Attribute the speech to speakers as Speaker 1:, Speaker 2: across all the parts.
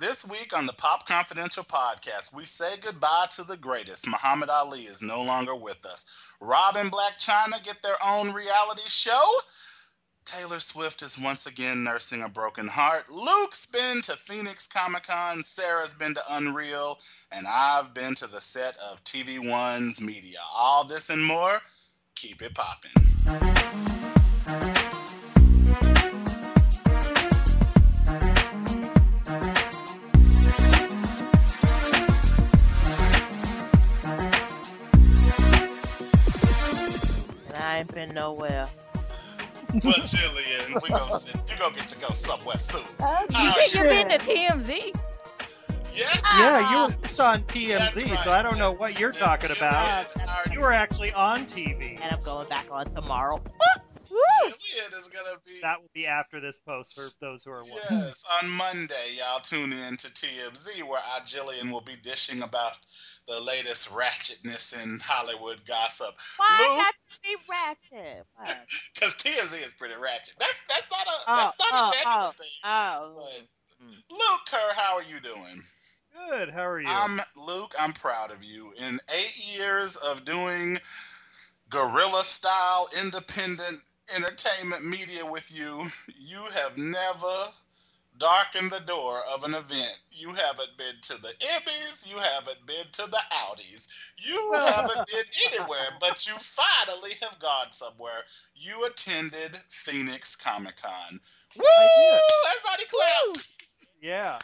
Speaker 1: This week on the Pop Confidential podcast, we say goodbye to the greatest. Muhammad Ali is no longer with us. Rob and Blac Chyna get their own reality show. Taylor Swift is once again nursing a broken heart. Luke's been to Phoenix Comic Con. Sarah's been to Unreal. And I've been to the set of TV One's media. All this and more. Keep it popping.
Speaker 2: I ain't been nowhere.
Speaker 1: But Jillian, we gonna sit, you gonna get to go somewhere soon.
Speaker 3: You
Speaker 1: How
Speaker 3: think
Speaker 1: you
Speaker 3: you've been to TMZ?
Speaker 1: Yes.
Speaker 4: Yeah, you were on TMZ,
Speaker 1: That's
Speaker 4: so. I don't know what you're talking about. You were actually on TV.
Speaker 2: And I'm going back on tomorrow.
Speaker 1: Jillian is gonna be
Speaker 4: That will be after this post for those who are watching.
Speaker 1: Yes, on Monday, y'all tune in to TMZ where our Jillian will be dishing about the latest ratchetness in Hollywood gossip.
Speaker 2: Why
Speaker 1: Luke?
Speaker 2: not to be ratchet?
Speaker 1: Because TMZ is pretty ratchet. That's that's not a
Speaker 2: Oh,
Speaker 1: that's not
Speaker 2: oh,
Speaker 1: a negative
Speaker 2: oh,
Speaker 1: thing.
Speaker 2: Oh.
Speaker 1: But hmm. Luke Kerr, how are you doing?
Speaker 4: Good. How are you?
Speaker 1: I'm Luke. I'm proud of you. In eight years of doing guerrilla style independent entertainment media with you, you have never darkened the door of an event. You haven't been to the Emmys. You haven't been to the Audis. You haven't been anywhere, but you finally have gone somewhere. You attended Phoenix Comic Con. Woo! Everybody clap!
Speaker 4: yeah.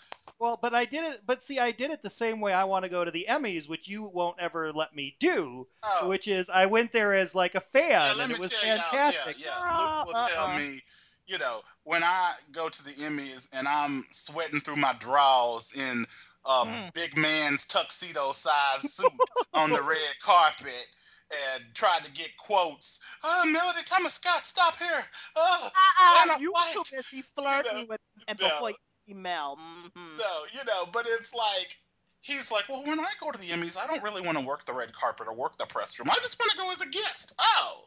Speaker 4: Well, but I did it. But see, I did it the same way I want to go to the Emmys, which you won't ever let me do.
Speaker 1: Oh.
Speaker 4: Which is, I went there as like a fan,
Speaker 1: Yeah, let
Speaker 4: and
Speaker 1: me
Speaker 4: it was
Speaker 1: tell y'all. Yeah, yeah. Luke will tell
Speaker 2: Uh-uh.
Speaker 1: me, you know, when I go to the Emmys and I'm sweating through my drawers in a
Speaker 2: Mm.
Speaker 1: big man's tuxedo sized suit on the red carpet and trying to get quotes. Oh, Melody Thomas Scott, stop here. Oh,
Speaker 2: Uh-uh,
Speaker 1: Lana
Speaker 2: you
Speaker 1: White,
Speaker 2: too busy flirting
Speaker 1: know,
Speaker 2: with and before you email. Mm-hmm.
Speaker 1: no, you know, but it's like, he's like, well, when I go to the Emmys, I don't really want to work the red carpet or work the press room. I just want to go as a guest. Oh.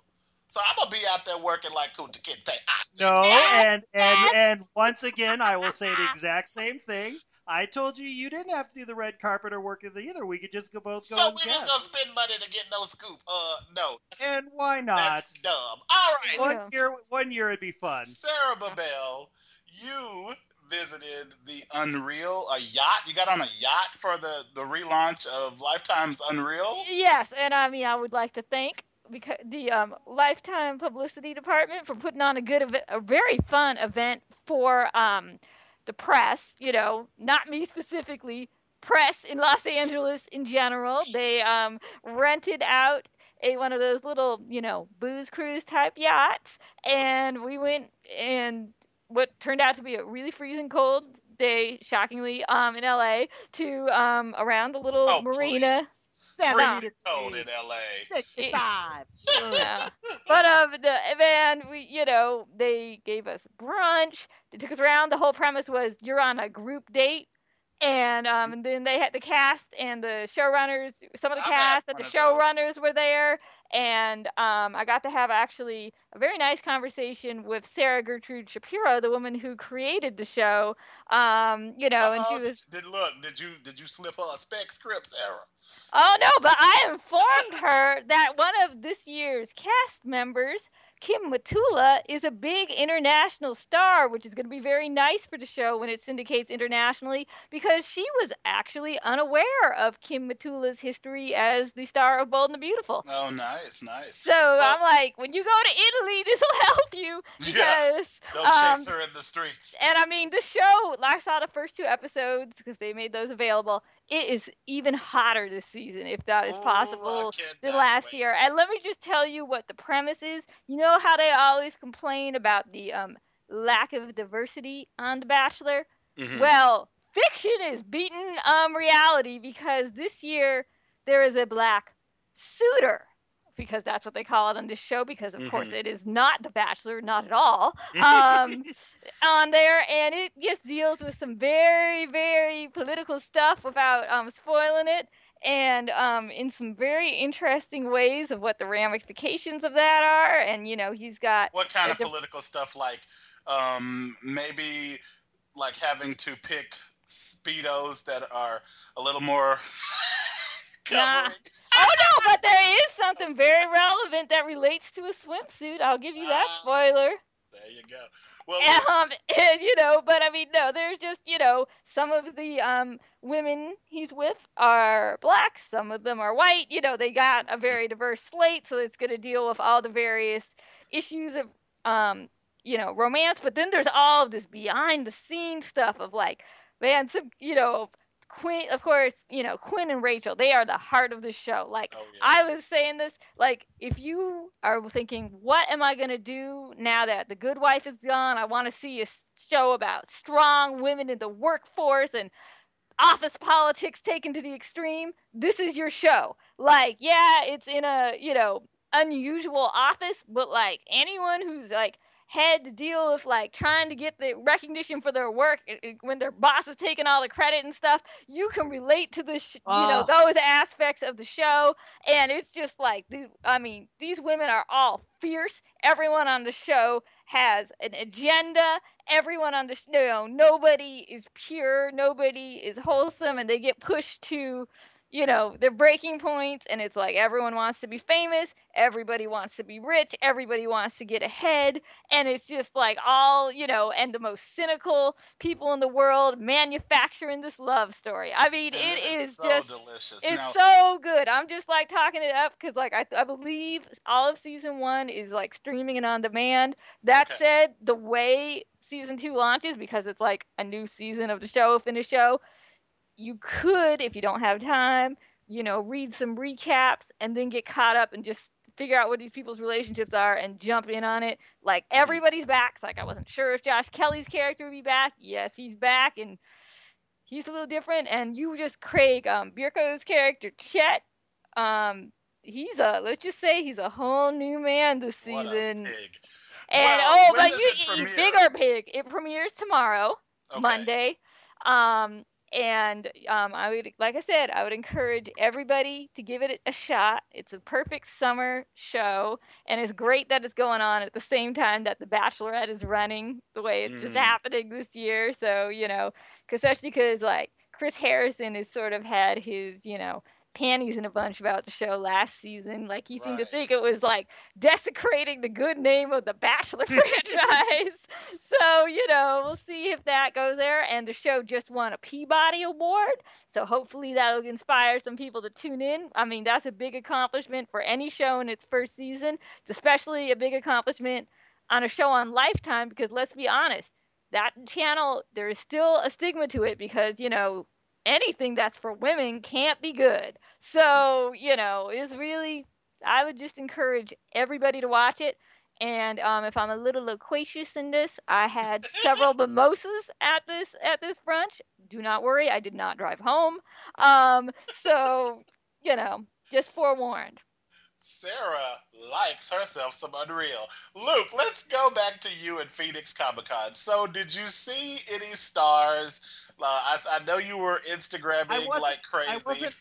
Speaker 1: So I'm gonna be out there working like Kunta Kinte.
Speaker 4: No, and and and once again, I will say the exact same thing. I told you you didn't have to do the red carpet or work it either. We could just go both go
Speaker 1: So
Speaker 4: as
Speaker 1: we just
Speaker 4: guests.
Speaker 1: gonna spend money to get no scoop? Uh, no,
Speaker 4: And why not?
Speaker 1: that's dumb. All right,
Speaker 4: One
Speaker 2: Yeah.
Speaker 4: year, one year it'd be fun.
Speaker 1: Sarah Bibel, you visited the Unreal, a yacht. You got on a yacht for the the relaunch of Lifetime's Unreal.
Speaker 3: Yes, and I mean, I would like to thank because the um, Lifetime Publicity Department for putting on a good, ev- a very fun event for um, the press. You know, not me specifically, press in Los Angeles in general. They um, rented out a one of those little, you know, booze cruise type yachts, and we went and what turned out to be a really freezing cold day, shockingly, um, in LA to um around the little
Speaker 1: Oh,
Speaker 3: marina.
Speaker 1: please. Freezing cold in LA.
Speaker 2: Sixty-five.
Speaker 3: Yeah. But um, the man, we you know they gave us brunch. They took us around. The whole premise was you're on a group date, and um, and then they had the cast and the showrunners. Some of the
Speaker 1: I've
Speaker 3: cast and the showrunners were there, and um, I got to have actually a very nice conversation with Sarah Gertrude Shapiro, the woman who created the show. Um, you know, and she was
Speaker 1: Did look? Did you did you slip her a spec script, Sarah?
Speaker 3: Oh no, but I informed her that one of this year's cast members, Kim Matula, is a big international star, which is going to be very nice for the show when it syndicates internationally because she was actually unaware of Kim Matula's history as the star of Bold and the Beautiful.
Speaker 1: Oh, nice, nice.
Speaker 3: So I'm like, when you go to Italy, this will help you
Speaker 1: Yeah.
Speaker 3: because
Speaker 1: They'll
Speaker 3: um,
Speaker 1: chase her in the streets.
Speaker 3: and I mean, the show, I saw the first two episodes because they made those available. It is even hotter this season, if that is
Speaker 1: Ooh,
Speaker 3: possible, than last
Speaker 1: wait.
Speaker 3: year. And let me just tell you what the premise is. You know how they always complain about the um, lack of diversity on The Bachelor?
Speaker 1: Mhm.
Speaker 3: Well, fiction is beating um, reality because this year there is a black suitor. Because that's what they call it on this show. Because of course
Speaker 1: Mhm.
Speaker 3: it is not The Bachelor, not at all. Um, on there, and it just deals with some very, very political stuff without um, spoiling it, and um, in some very interesting ways of what the ramifications of that are. And you know, he's got
Speaker 1: What kind of
Speaker 3: diff-
Speaker 1: political stuff? Like, um, maybe like having to pick speedos that are a little more
Speaker 3: Nah. Oh no, but there is something very relevant that relates to a swimsuit. I'll give you that
Speaker 1: Ah.
Speaker 3: spoiler.
Speaker 1: There you go. Well,
Speaker 3: Um, and, you know, but I mean, no, there's just, you know, some of the um women he's with are black, some of them are white. You know, they got a very diverse slate, so it's going to deal with all the various issues of um, you know, romance. But then there's all of this behind the scenes stuff of like, man, some, you know, Quinn, of course, you know, Quinn and Rachel, they are the heart of the show. Like,
Speaker 1: oh, yeah.
Speaker 3: I was saying this, like, if you are thinking, what am I going to do now that The Good Wife is gone? I want to see a show about strong women in the workforce and office politics taken to the extreme. This is your show. Like, yeah, it's in a, you know, unusual office, but like anyone who's like had to deal with like trying to get the recognition for their work when their boss is taking all the credit and stuff you can relate to the sh- you know those aspects of the show. And it's just like the i mean these women are all fierce. Everyone on the show has an agenda. Everyone on the sh- you know nobody is pure. Nobody is wholesome. And they get pushed to you know their breaking points and it's like everyone wants to be famous everybody wants to be rich everybody wants to get ahead and it's just like all you know and the most cynical people in the world manufacturing this love story i mean
Speaker 1: And
Speaker 3: it is
Speaker 1: so
Speaker 3: just
Speaker 1: delicious.
Speaker 3: it's
Speaker 1: now,
Speaker 3: so good. I'm just like talking it up because like I, I believe all of season one is like streaming and on demand. That
Speaker 1: Okay.
Speaker 3: said, the way season two launches because it's like a new season of the show, finish show, you could if you don't have time, you know, read some recaps and then get caught up and just figure out what these people's relationships are and jump in on it. Like everybody's back. It's like I wasn't sure if Josh Kelly's character would be back. Yes, he's back and he's a little different. And you just Craig um Bierko's character Chet, um, he's a let's just say he's a whole new man this season. And
Speaker 1: Well,
Speaker 3: oh, but you bigger pig. It premieres tomorrow.
Speaker 1: Okay.
Speaker 3: Monday. Um, and um, I would, like I said, I would encourage everybody to give it a shot. It's a perfect summer show, and it's great that it's going on at the same time that The Bachelorette is running the way it's just
Speaker 1: Mhm.
Speaker 3: happening this year. So you know, 'cause especially because like Chris Harrison has sort of had his, you know. Panties in a bunch about the show last season. Like he seemed to think it was like desecrating the good name of the Bachelor franchise. So, you know, we'll see if that goes there. And the show just won a Peabody Award. So hopefully that'll inspire some people to tune in. I mean, that's a big accomplishment for any show in its first season. It's especially a big accomplishment on a show on Lifetime because let's be honest, that channel, there is still a stigma to it because, you know, anything that's for women can't be good. So, you know, it's really, I would just encourage everybody to watch it. And um, if I'm a little loquacious in this, I had several mimosas at this at this brunch. Do not worry, I did not drive home. Um, so you know, just forewarned.
Speaker 1: Sarah likes herself some Unreal. Luke, let's go back to you at Phoenix Comic Con. So, did you see any stars? Uh, I, I know you were Instagramming
Speaker 4: I
Speaker 1: like crazy.
Speaker 4: I wasn't.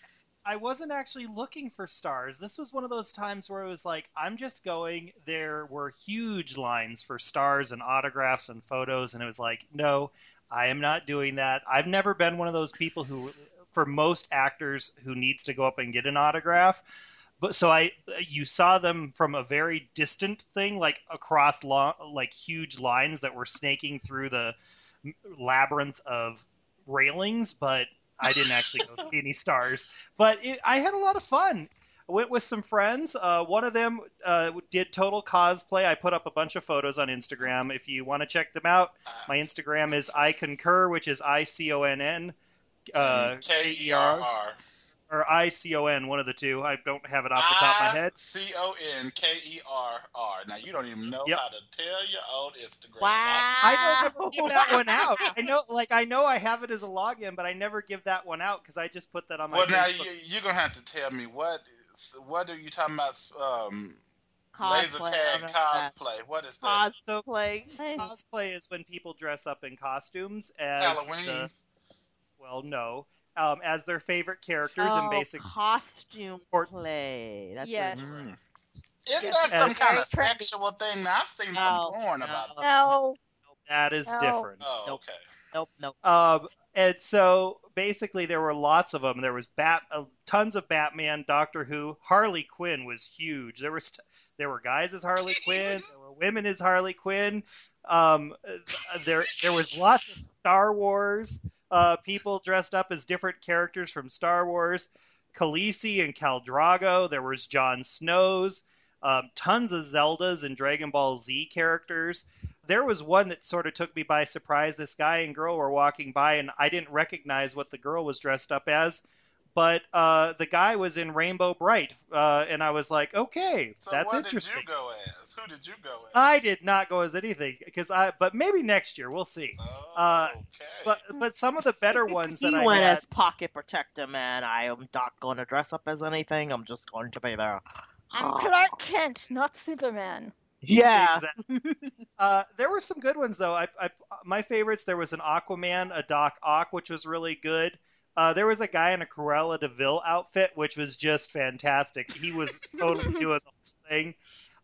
Speaker 4: I wasn't actually looking for stars. This was one of those times where it was like, I'm just going. There were huge lines for stars and autographs and photos, and it was like, no, I am not doing that. I've never been one of those people who, for most actors, who needs to go up and get an autograph. But so I, you saw them from a very distant thing, like across long, like huge lines that were snaking through the labyrinth of railings, but I didn't actually go see any stars. But it, I had a lot of fun. I went with some friends. Uh, one of them uh, did total cosplay. I put up a bunch of photos on Instagram. If you want to check them out,
Speaker 1: Uh,
Speaker 4: my Instagram is I concur, which is I C O N N. Uh,
Speaker 1: K E R R.
Speaker 4: or I C O N, one of the two. I don't have it off the top of my head.
Speaker 1: C O N K E R R. Now you don't even know
Speaker 4: Yep.
Speaker 1: how to tell your own Instagram.
Speaker 2: Wow.
Speaker 4: I don't ever give that one out. I know, like I know I have it as a login, but I never give that one out because I just put that on my.
Speaker 1: Well, now
Speaker 4: Facebook.
Speaker 1: you, you're gonna have to tell me what what are you talking about? Um, laser
Speaker 2: Cosplay,
Speaker 1: tag
Speaker 2: I that.
Speaker 1: cosplay. What is that?
Speaker 2: Cosplay.
Speaker 4: cosplay is when people dress up in costumes as
Speaker 1: Halloween.
Speaker 4: the- well, no, um, as their favorite characters and
Speaker 2: Oh,
Speaker 4: basic.
Speaker 2: costume
Speaker 4: Or-
Speaker 2: play. That's
Speaker 3: Yes.
Speaker 2: what.
Speaker 1: Mm. Isn't that
Speaker 4: it's
Speaker 1: some kind of sexual thing? Now I've seen
Speaker 2: No,
Speaker 1: some porn
Speaker 2: no.
Speaker 1: about that.
Speaker 3: No,
Speaker 4: That is
Speaker 3: No.
Speaker 4: different.
Speaker 1: Oh,
Speaker 2: Nope.
Speaker 1: okay.
Speaker 2: Nope, nope.
Speaker 4: Um, and so basically there were lots of them. There was Bat, uh, tons of Batman, Doctor Who, Harley Quinn was huge. There was there were guys as Harley Quinn, there were women as Harley Quinn. Um, uh, there there was lots of Star Wars uh, people dressed up as different characters from Star Wars. Khaleesi and Khal Drogo. There was Jon Snow's. Um, tons of Zeldas and Dragon Ball Z characters. There was one that sort of took me by surprise. This guy and girl were walking by, and I didn't recognize what the girl was dressed up as. But uh, the guy was in Rainbow Brite, uh, and I was like, okay,
Speaker 1: So
Speaker 4: that's
Speaker 1: what
Speaker 4: interesting.
Speaker 1: did you go as? Who did you go as?
Speaker 4: I did not go as anything because I, but maybe next year we'll see.
Speaker 1: Oh,
Speaker 4: uh,
Speaker 1: okay.
Speaker 4: But but some of the better ones
Speaker 2: he
Speaker 4: that I
Speaker 2: went
Speaker 4: had,
Speaker 2: as Pocket Protector Man. I am not going to dress up as anything. I'm just going to be there.
Speaker 3: I'm Clark Kent, not Superman.
Speaker 2: Yeah.
Speaker 4: Exactly. uh, there were some good ones though. I, I my favorites. There was an Aquaman, a Doc Ock, which was really good. Uh, there was a guy in a Cruella de Vil outfit, which was just fantastic. He was totally doing the whole thing.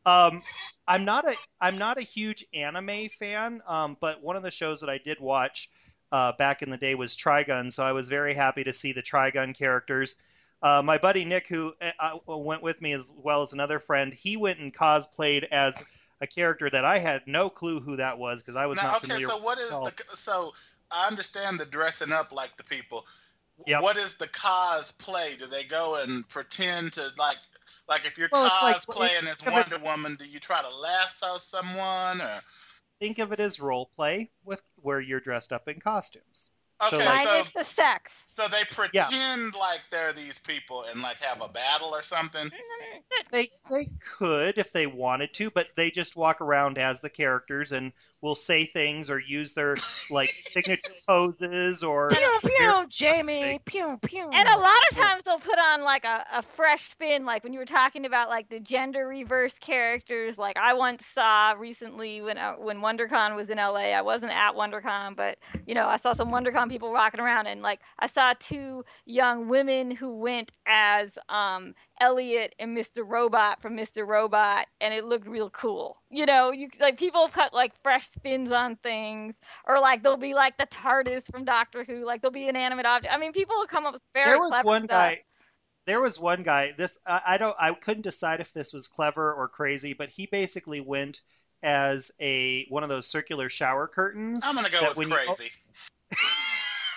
Speaker 4: Um, I'm not a I'm not a huge anime fan, um, but one of the shows that I did watch uh, back in the day was Trigun, so I was very happy to see the Trigun characters. Uh, my buddy Nick, who uh, went with me as well as another friend, he went and cosplayed as a character that I had no clue who that was because I was
Speaker 1: now,
Speaker 4: not
Speaker 1: okay,
Speaker 4: familiar.
Speaker 1: so what is the so I understand the dressing up like the people.
Speaker 4: Yep.
Speaker 1: What is the cosplay? Do they go and pretend to like like if you're
Speaker 4: Well, it's like-
Speaker 1: cosplaying as
Speaker 4: if it-
Speaker 1: Wonder Woman, do you try to lasso someone or
Speaker 4: Think of it as role play with where you're dressed up in costumes. So,
Speaker 1: Okay,
Speaker 4: like-
Speaker 1: so
Speaker 3: Minus the sex.
Speaker 1: so they pretend like they're these people and like have a battle or something.
Speaker 4: They they could if they wanted to, but they just walk around as the characters and will say things or use their like signature poses or
Speaker 2: Pew pew, Jamie. Pew pew.
Speaker 3: And a lot of times they'll put on like a, a fresh spin, like when you were talking about like the gender reverse characters. Like I once saw recently when uh, when WonderCon was in LA. I wasn't at WonderCon, but you know I saw some WonderCon people rocking around, and like I saw two young women who went as um Elliot and Mr. Robot from Mr. Robot, and it looked real cool. You know, you like people put like fresh spins on things, or like they'll be like the TARDIS from Doctor Who, like they'll be an animate object. I mean, people will come up with very
Speaker 4: there was
Speaker 3: clever
Speaker 4: one
Speaker 3: stuff.
Speaker 4: guy there was one guy this I, I don't i couldn't decide if this was clever or crazy but he basically went as a one of those circular shower curtains
Speaker 1: I'm gonna go with
Speaker 4: when you-
Speaker 1: crazy.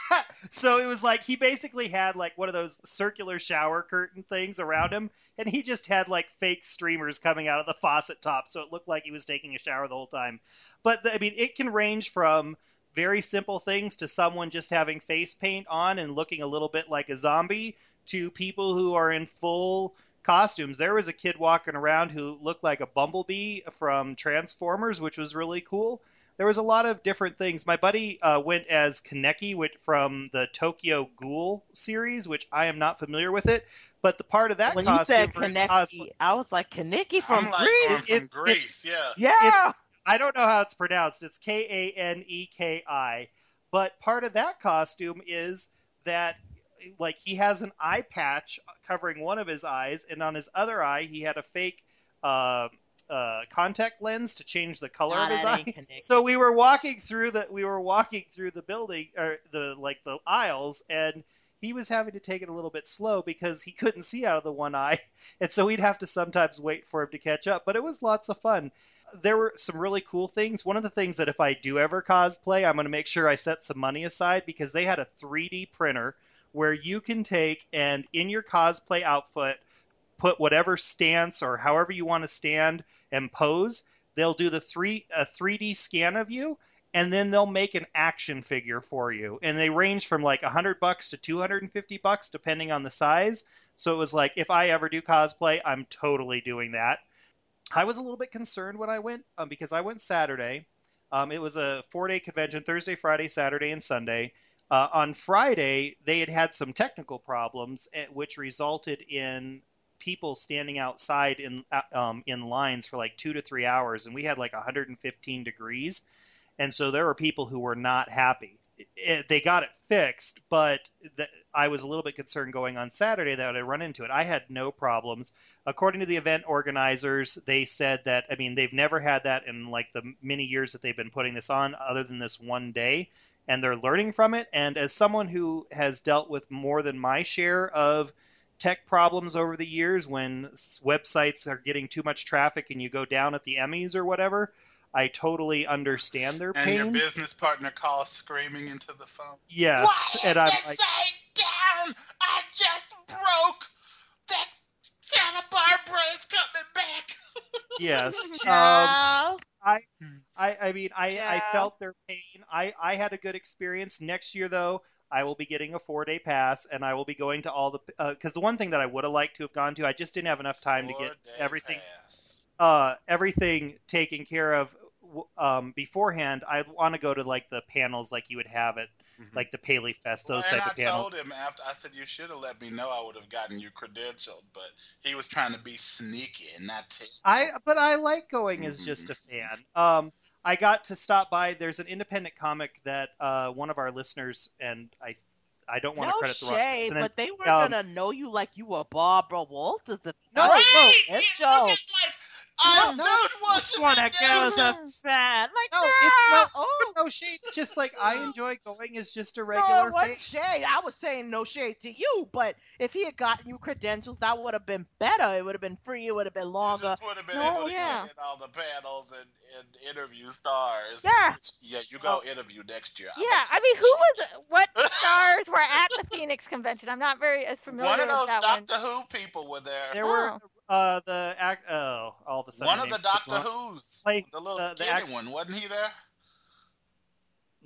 Speaker 4: so it was like he basically had like one of those circular shower curtain things around him and he just had like fake streamers coming out of the faucet top so it looked like he was taking a shower the whole time but the, i mean it can range from very simple things to someone just having face paint on and looking a little bit like a zombie to people who are in full costumes. There was a kid walking around who looked like a bumblebee from Transformers, which was really cool. There was a lot of different things. My buddy uh, went as Kaneki which, from the Tokyo Ghoul series, which I am not familiar with it. But the part of that
Speaker 2: when you
Speaker 4: costume
Speaker 2: said
Speaker 4: for his
Speaker 2: Kaneki,
Speaker 4: cosplay,
Speaker 2: I was like Kaneki from
Speaker 1: I'm like
Speaker 2: Greece.
Speaker 1: going from
Speaker 4: It's-
Speaker 1: Greece, yeah.
Speaker 2: yeah.
Speaker 4: I don't know how it's pronounced. It's K A N E K I. But part of that costume is that like he has an eye patch covering one of his eyes, and on his other eye he had a fake uh, uh, contact lens to change the color
Speaker 2: Not
Speaker 4: of his
Speaker 2: any
Speaker 4: eye. So we were walking through the we were walking through the building or the like the aisles, and he was having to take it a little bit slow because he couldn't see out of the one eye, and so we'd have to sometimes wait for him to catch up. But it was lots of fun. There were some really cool things. One of the things that if I do ever cosplay, I'm going to make sure I set some money aside because they had a 3D printer where you can take and in your cosplay outfit put whatever stance or however you want to stand and pose. They'll do the three a 3D scan of you and then they'll make an action figure for you. And they range from like 100 bucks to 250 bucks depending on the size. So it was like if I ever do cosplay, I'm totally doing that. I was a little bit concerned when I went um, because I went Saturday. Um, it was a four-day convention: Thursday, Friday, Saturday, and Sunday. Uh, on Friday, they had had some technical problems, eh, which resulted in people standing outside in uh, um, in lines for like two to three hours, and we had like 115 degrees, and so there were people who were not happy. It- it- they got it fixed, but the, I was a little bit concerned going on Saturday that I'd run into it. I had no problems. According to the event organizers, they said that I mean they've never had that in like the many years that they've been putting this on, other than this one day and they're learning from it. And as someone who has dealt with more than my share of tech problems over the years when websites are getting too much traffic and you go down at the Emmys or whatever, I totally understand their
Speaker 1: And your business partner calls screaming into the phone.
Speaker 4: Yes,
Speaker 1: Why is
Speaker 4: and I'm
Speaker 1: this
Speaker 4: like,
Speaker 1: down? I just broke. That Santa Barbara is coming back.
Speaker 4: Yes. Um,
Speaker 2: Yeah.
Speaker 4: I, I mean, I, I felt their pain. I, I had a good experience. Next year, though, I will be getting a four day pass, and I will be going to all the because the one thing that I would have liked to have gone to, I just didn't have enough time to get everything
Speaker 1: pass.
Speaker 4: uh, everything taken care of w- um, beforehand. I want to go to like the panels like you would have it,
Speaker 1: Mhm.
Speaker 4: like the Paley Fest, those
Speaker 1: and
Speaker 4: type
Speaker 1: I
Speaker 4: of panels.
Speaker 1: I told him after I said you should have let me know. I would have gotten you credentialed, but he was trying to be sneaky and not take.
Speaker 4: I but I like going as just a fan. Um, I got to stop by. There's an independent comic that uh, one of our listeners and I I don't want to
Speaker 2: No
Speaker 4: credit the wrong
Speaker 2: shade,
Speaker 4: person.
Speaker 2: but they were
Speaker 4: um,
Speaker 2: gonna know you like you were Barbara Walters. If
Speaker 4: No,
Speaker 1: right?
Speaker 4: no,
Speaker 1: He
Speaker 2: it's
Speaker 1: looked just like I
Speaker 4: No,
Speaker 1: don't want to
Speaker 2: wanna go to
Speaker 1: dangerous.
Speaker 2: fan. Like
Speaker 4: No, it's not.
Speaker 2: Oh,
Speaker 4: No shade. Just like I enjoy going as just a regular
Speaker 2: it wasn't shade. I was saying no shade to you, but if he had gotten you credentials, that would have been better. It would have been free. It would have been
Speaker 1: You
Speaker 2: longer.
Speaker 1: just would have been
Speaker 3: No,
Speaker 1: able to
Speaker 3: yeah.
Speaker 1: get in all the panels and, and interview stars.
Speaker 3: Yeah.
Speaker 1: Yeah, you go interview next year.
Speaker 3: Yeah,
Speaker 1: gonna
Speaker 3: I mean, who was what stars were at the Phoenix convention? I'm not very as familiar with the thing.
Speaker 1: One of those Doctor
Speaker 3: one.
Speaker 1: Who people were there.
Speaker 4: There
Speaker 3: Oh.
Speaker 4: were uh the act. Oh, all of a sudden.
Speaker 1: One of the Doctor Who's.
Speaker 4: Like,
Speaker 1: the little
Speaker 4: uh, the
Speaker 1: skinny
Speaker 4: act-
Speaker 1: one. Wasn't he there?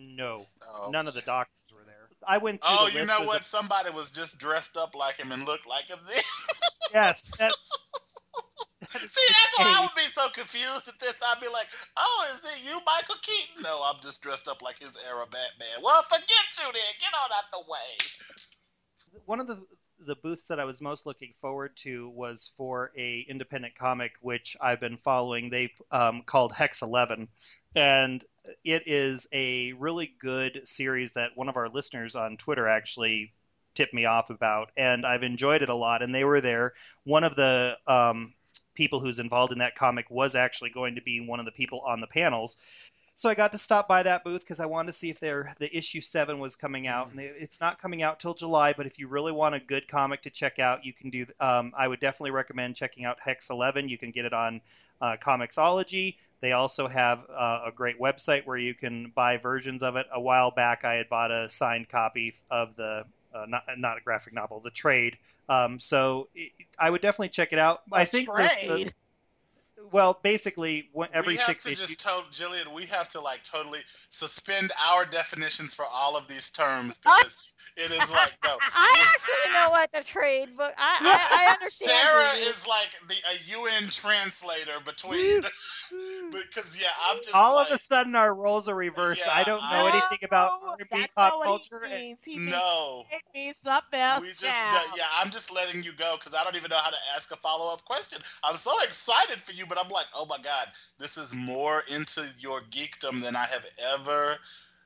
Speaker 4: No,
Speaker 1: Oh,
Speaker 4: none of the doctors were there. I went
Speaker 1: Oh, you know what?
Speaker 4: a-
Speaker 1: Somebody was just dressed up like him and looked like him then.
Speaker 4: yes, that,
Speaker 1: See, that's why I would be so confused at this. I'd be like, "Oh, is it you, Michael Keaton?" No, I'm just dressed up like his era Batman. Well, forget you then. Get on out of the way.
Speaker 4: one of the the booths that I was most looking forward to was for a independent comic which I've been following. They um, called Hex Eleven, and it is a really good series that one of our listeners on Twitter actually tipped me off about, and I've enjoyed it a lot. And they were there. One of the um, people who's involved in that comic was actually going to be one of the people on the panels. So I got to stop by that booth because I wanted to see if their the issue seven was coming out, and it's not coming out till July. But if you really want a good comic to check out, you can do. Um, I would definitely recommend checking out Hex Eleven. You can get it on uh, Comixology. They also have uh, a great website where you can buy versions of it. A while back, I had bought a signed copy of the uh, not not a graphic novel, the trade. Um, so it, I would definitely check it out. I think the- the-. Well, basically, one- every
Speaker 1: we have
Speaker 4: six
Speaker 1: to
Speaker 4: issues.
Speaker 1: just tell Jillian. We have to like totally suspend our definitions for all of these terms because it is like no.
Speaker 3: I actually know what the trade, but I I, I understand.
Speaker 1: Sarah
Speaker 3: Julie.
Speaker 1: is like the a UN translator between because yeah, I'm just
Speaker 4: all
Speaker 1: like,
Speaker 4: of a sudden our roles are reversed.
Speaker 1: Yeah,
Speaker 4: I don't know
Speaker 1: I-
Speaker 4: anything about R&B pop culture.
Speaker 2: He means. He means,
Speaker 1: no.
Speaker 2: it means something else.
Speaker 1: We just uh, yeah, I'm just letting you go because I don't even know how to ask a follow up question. I'm so excited for you, but I'm like, oh my god, this is more into your geekdom than I have ever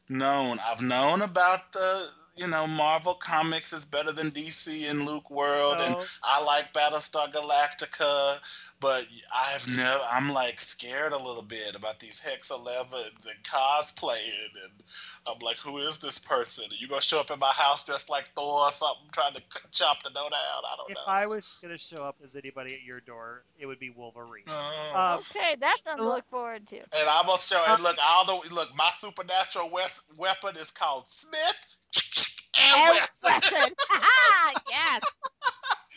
Speaker 1: known. I've known about the you know Marvel comics is better than DC and Luke World, and I like Battlestar Galactica, but I've never. I'm like scared a little bit about these Hex 11s and cosplaying, and I'm like, who is this person? Are you gonna show up at my house dressed like Thor or something, trying to c- chop the note out? I don't
Speaker 4: if
Speaker 1: know.
Speaker 4: If I was going to show up as anybody at your door, it would be Wolverine.
Speaker 1: Oh.
Speaker 4: Uh,
Speaker 3: okay. That's something to look forward to.
Speaker 1: and I'm gonna show. And look, all the look, my supernatural wes- weapon is called Smith and
Speaker 3: And
Speaker 1: Wesson.
Speaker 3: Wesson. yes.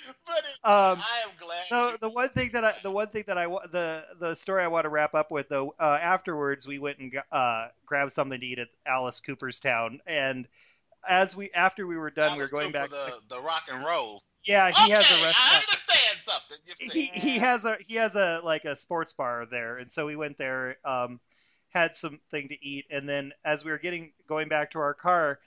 Speaker 1: but it,
Speaker 4: Um,
Speaker 1: I am glad.
Speaker 4: so the one thing that I, the one thing that I, the the story I want to wrap up with though, uh, afterwards we went and uh, grabbed something to eat at Alice Cooper'stown and as we after we were done, we were going
Speaker 1: Cooper,
Speaker 4: back. to
Speaker 1: the, the rock and roll.
Speaker 4: yeah, he has a
Speaker 1: Okay, I understand something.
Speaker 4: He, he has a he has a like a sports bar there and so we went there um had something to eat and then as we were getting going back to our car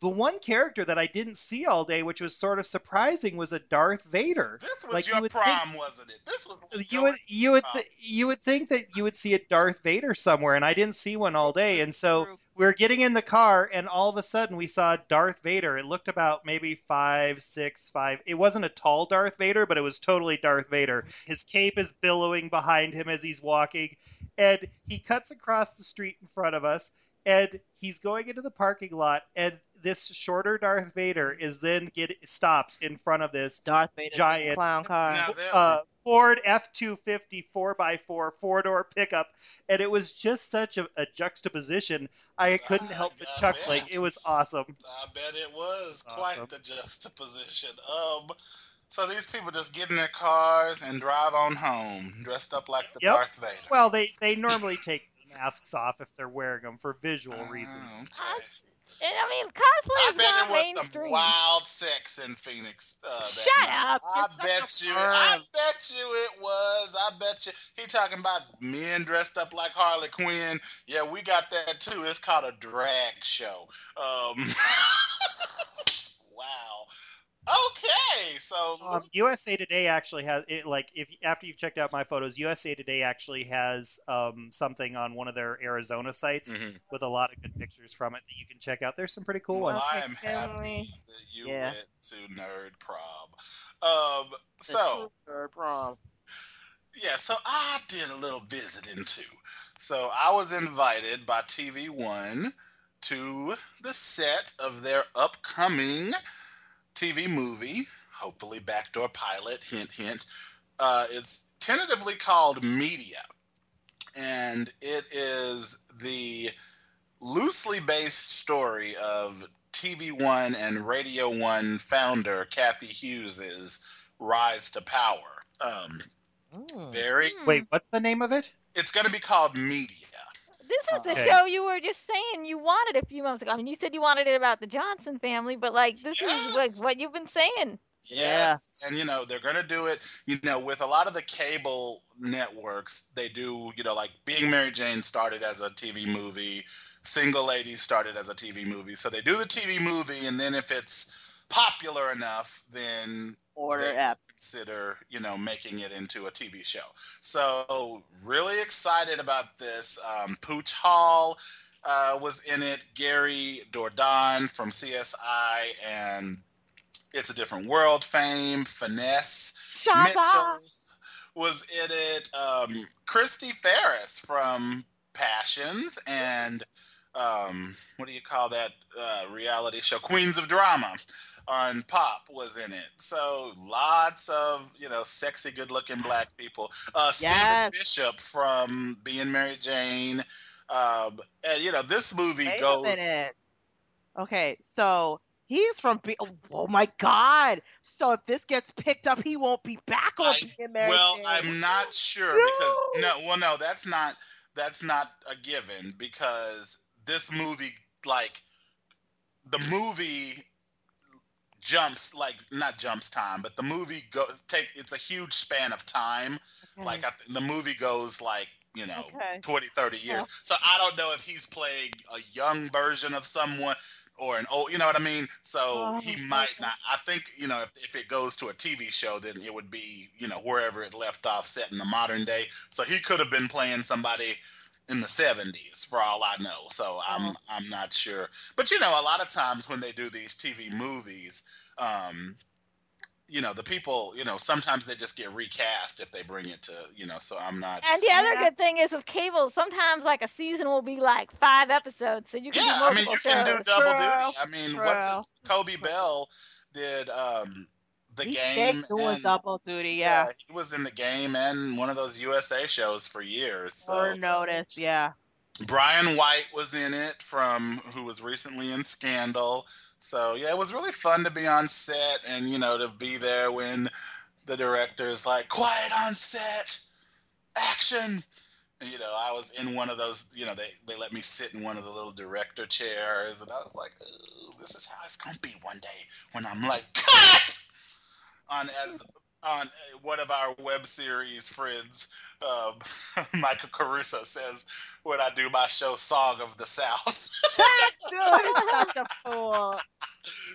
Speaker 4: the one character that I didn't see all day which was sort of surprising was a Darth Vader
Speaker 1: This was
Speaker 4: like, you
Speaker 1: your
Speaker 4: would
Speaker 1: prime, wasn't it? This was
Speaker 4: you
Speaker 1: your
Speaker 4: would you would
Speaker 1: prime.
Speaker 4: th- you would think that you would see a Darth Vader somewhere and I didn't see one all day and so
Speaker 2: True.
Speaker 4: we were getting in the car and all of a sudden we saw Darth Vader. It looked about maybe five, six, five. It wasn't a tall Darth Vader, but it was totally Darth Vader. His cape is billowing behind him as he's walking, and he cuts across the street in front of us. And he's going into the parking lot, and this shorter Darth Vader is then get stops in front of this
Speaker 2: Darth Vader
Speaker 4: Giant.
Speaker 2: clown car.
Speaker 4: Uh, Ford F 250 4x4 four door pickup, and it was just such a, a juxtaposition. I couldn't help but
Speaker 1: I
Speaker 4: chuckling.
Speaker 1: bet.
Speaker 4: It was awesome.
Speaker 1: I bet it was
Speaker 4: Awesome.
Speaker 1: quite the juxtaposition. Um, so these people just get in their cars and drive on home, dressed up like the
Speaker 4: Yep.
Speaker 1: Darth Vader.
Speaker 4: Well, they they normally take the masks off if they're wearing them for visual
Speaker 1: Oh,
Speaker 4: reasons.
Speaker 1: okay.
Speaker 3: And I mean,
Speaker 1: I
Speaker 3: cosplay is
Speaker 1: bet
Speaker 3: not
Speaker 1: it was
Speaker 3: mainstream.
Speaker 1: some wild sex in Phoenix. Uh, that
Speaker 3: Shut
Speaker 1: night.
Speaker 3: up.
Speaker 1: I bet you.
Speaker 3: confirmed.
Speaker 1: I bet you it was. I bet you. He talking about men dressed up like Harley Quinn. Yeah, we got that too. It's called a drag show. Um, wow. Okay, so
Speaker 4: Um, USA Today actually has it. Like, if after you've checked out my photos, USA Today actually has um, something on one of their Arizona sites
Speaker 1: Mhm.
Speaker 4: with a lot of good pictures from it that you can check out. There's some pretty cool
Speaker 1: Well,
Speaker 4: ones.
Speaker 1: I am happy that you
Speaker 2: Yeah.
Speaker 1: went to Nerd Prob. Um, so
Speaker 2: Nerd prom.
Speaker 1: yeah, so I did a little visiting too. So I was invited by TV One to the set of their upcoming TV movie, hopefully backdoor pilot. Hint, hint. Uh, it's tentatively called Media, and it is the loosely based story of TV One and Radio One founder Cathy Hughes's rise to power. Um,
Speaker 2: Mm.
Speaker 1: very.
Speaker 3: Hmm.
Speaker 4: Wait, what's the name of it?
Speaker 1: It's going to be called Media.
Speaker 3: This is the
Speaker 4: Okay.
Speaker 3: show you were just saying you wanted a few months ago. I mean, you said you wanted it about the Johnson family, but like this
Speaker 1: Yes.
Speaker 3: is like what you've been saying.
Speaker 1: Yes. And you know, they're going to do it, you know, with a lot of the cable networks, they do, you know, like Being Mary Jane started as a TV movie, Single Ladies started as a TV movie. So they do the TV movie and then if it's popular enough, then
Speaker 2: Order
Speaker 1: they consider, you know, making it into a TV show. So really excited about this. Um, Pooch Hall uh, was in it. Gary Dourdan from CSI and It's a Different World fame. Finesse Mitchell was in it. Um, Chrystee Pharris from Passions and um, what do you call that uh, reality show? Queens of Drama on Pop was in it. So lots of you know sexy, good-looking black people. Uh, Stephen
Speaker 2: Yes.
Speaker 1: Bishop from Being Mary Jane. Um, and you know this movie
Speaker 2: Wait
Speaker 1: goes.
Speaker 2: Okay, so he's from. B- oh, oh my God! So if this gets picked up, he won't be back on
Speaker 1: I-
Speaker 2: being married.
Speaker 1: Well,
Speaker 2: Jane.
Speaker 1: I'm not sure because no, well, no, that's not that's not a given because this movie, like, the movie jumps like not jumps time, but the movie go take it's a huge span of time.
Speaker 2: Okay.
Speaker 1: Like I th- the movie goes like you know
Speaker 2: Okay.
Speaker 1: 20, 30 years.
Speaker 2: Yeah.
Speaker 1: So I don't know if he's playing a young version of someone or an old, you know what I mean? So
Speaker 2: Oh,
Speaker 1: he
Speaker 2: okay.
Speaker 1: might not. I think, you know, if, if it goes to a TV show, then it would be, you know, wherever it left off set in the modern day. So he could have been playing somebody in the 70s for all I know. So I'm
Speaker 2: Oh.
Speaker 1: I'm not sure. But you know, a lot of times when they do these TV movies, um you know, the people, you know, sometimes they just get recast if they bring it to, you know, so I'm not
Speaker 3: And the other
Speaker 2: Yeah.
Speaker 3: good thing is with cable, sometimes like a season will be like five episodes, so you can
Speaker 1: Yeah,
Speaker 3: do
Speaker 1: I mean,
Speaker 3: multiple
Speaker 1: you can do double duty. I mean, what's his. Coby Bell did um the
Speaker 2: He's
Speaker 1: game
Speaker 2: doing double duty. Yeah.
Speaker 1: he was in the game and one of those USA shows for years. So
Speaker 2: Or notice. Yeah.
Speaker 1: Brian White was in it from who was recently in Scandal. So yeah, it was really fun to be on set and you know to be there when the director's like, "Quiet on set, action." And, you know, I was in one of those. You know, they they let me sit in one of the little director chairs, and I was like, Ooh, "This is how it's gonna be one day when I'm like cut." On as on uh, one of our web series friends, um, Michael Caruso says, when I do my show Song of the South.
Speaker 2: Dude, such a fool.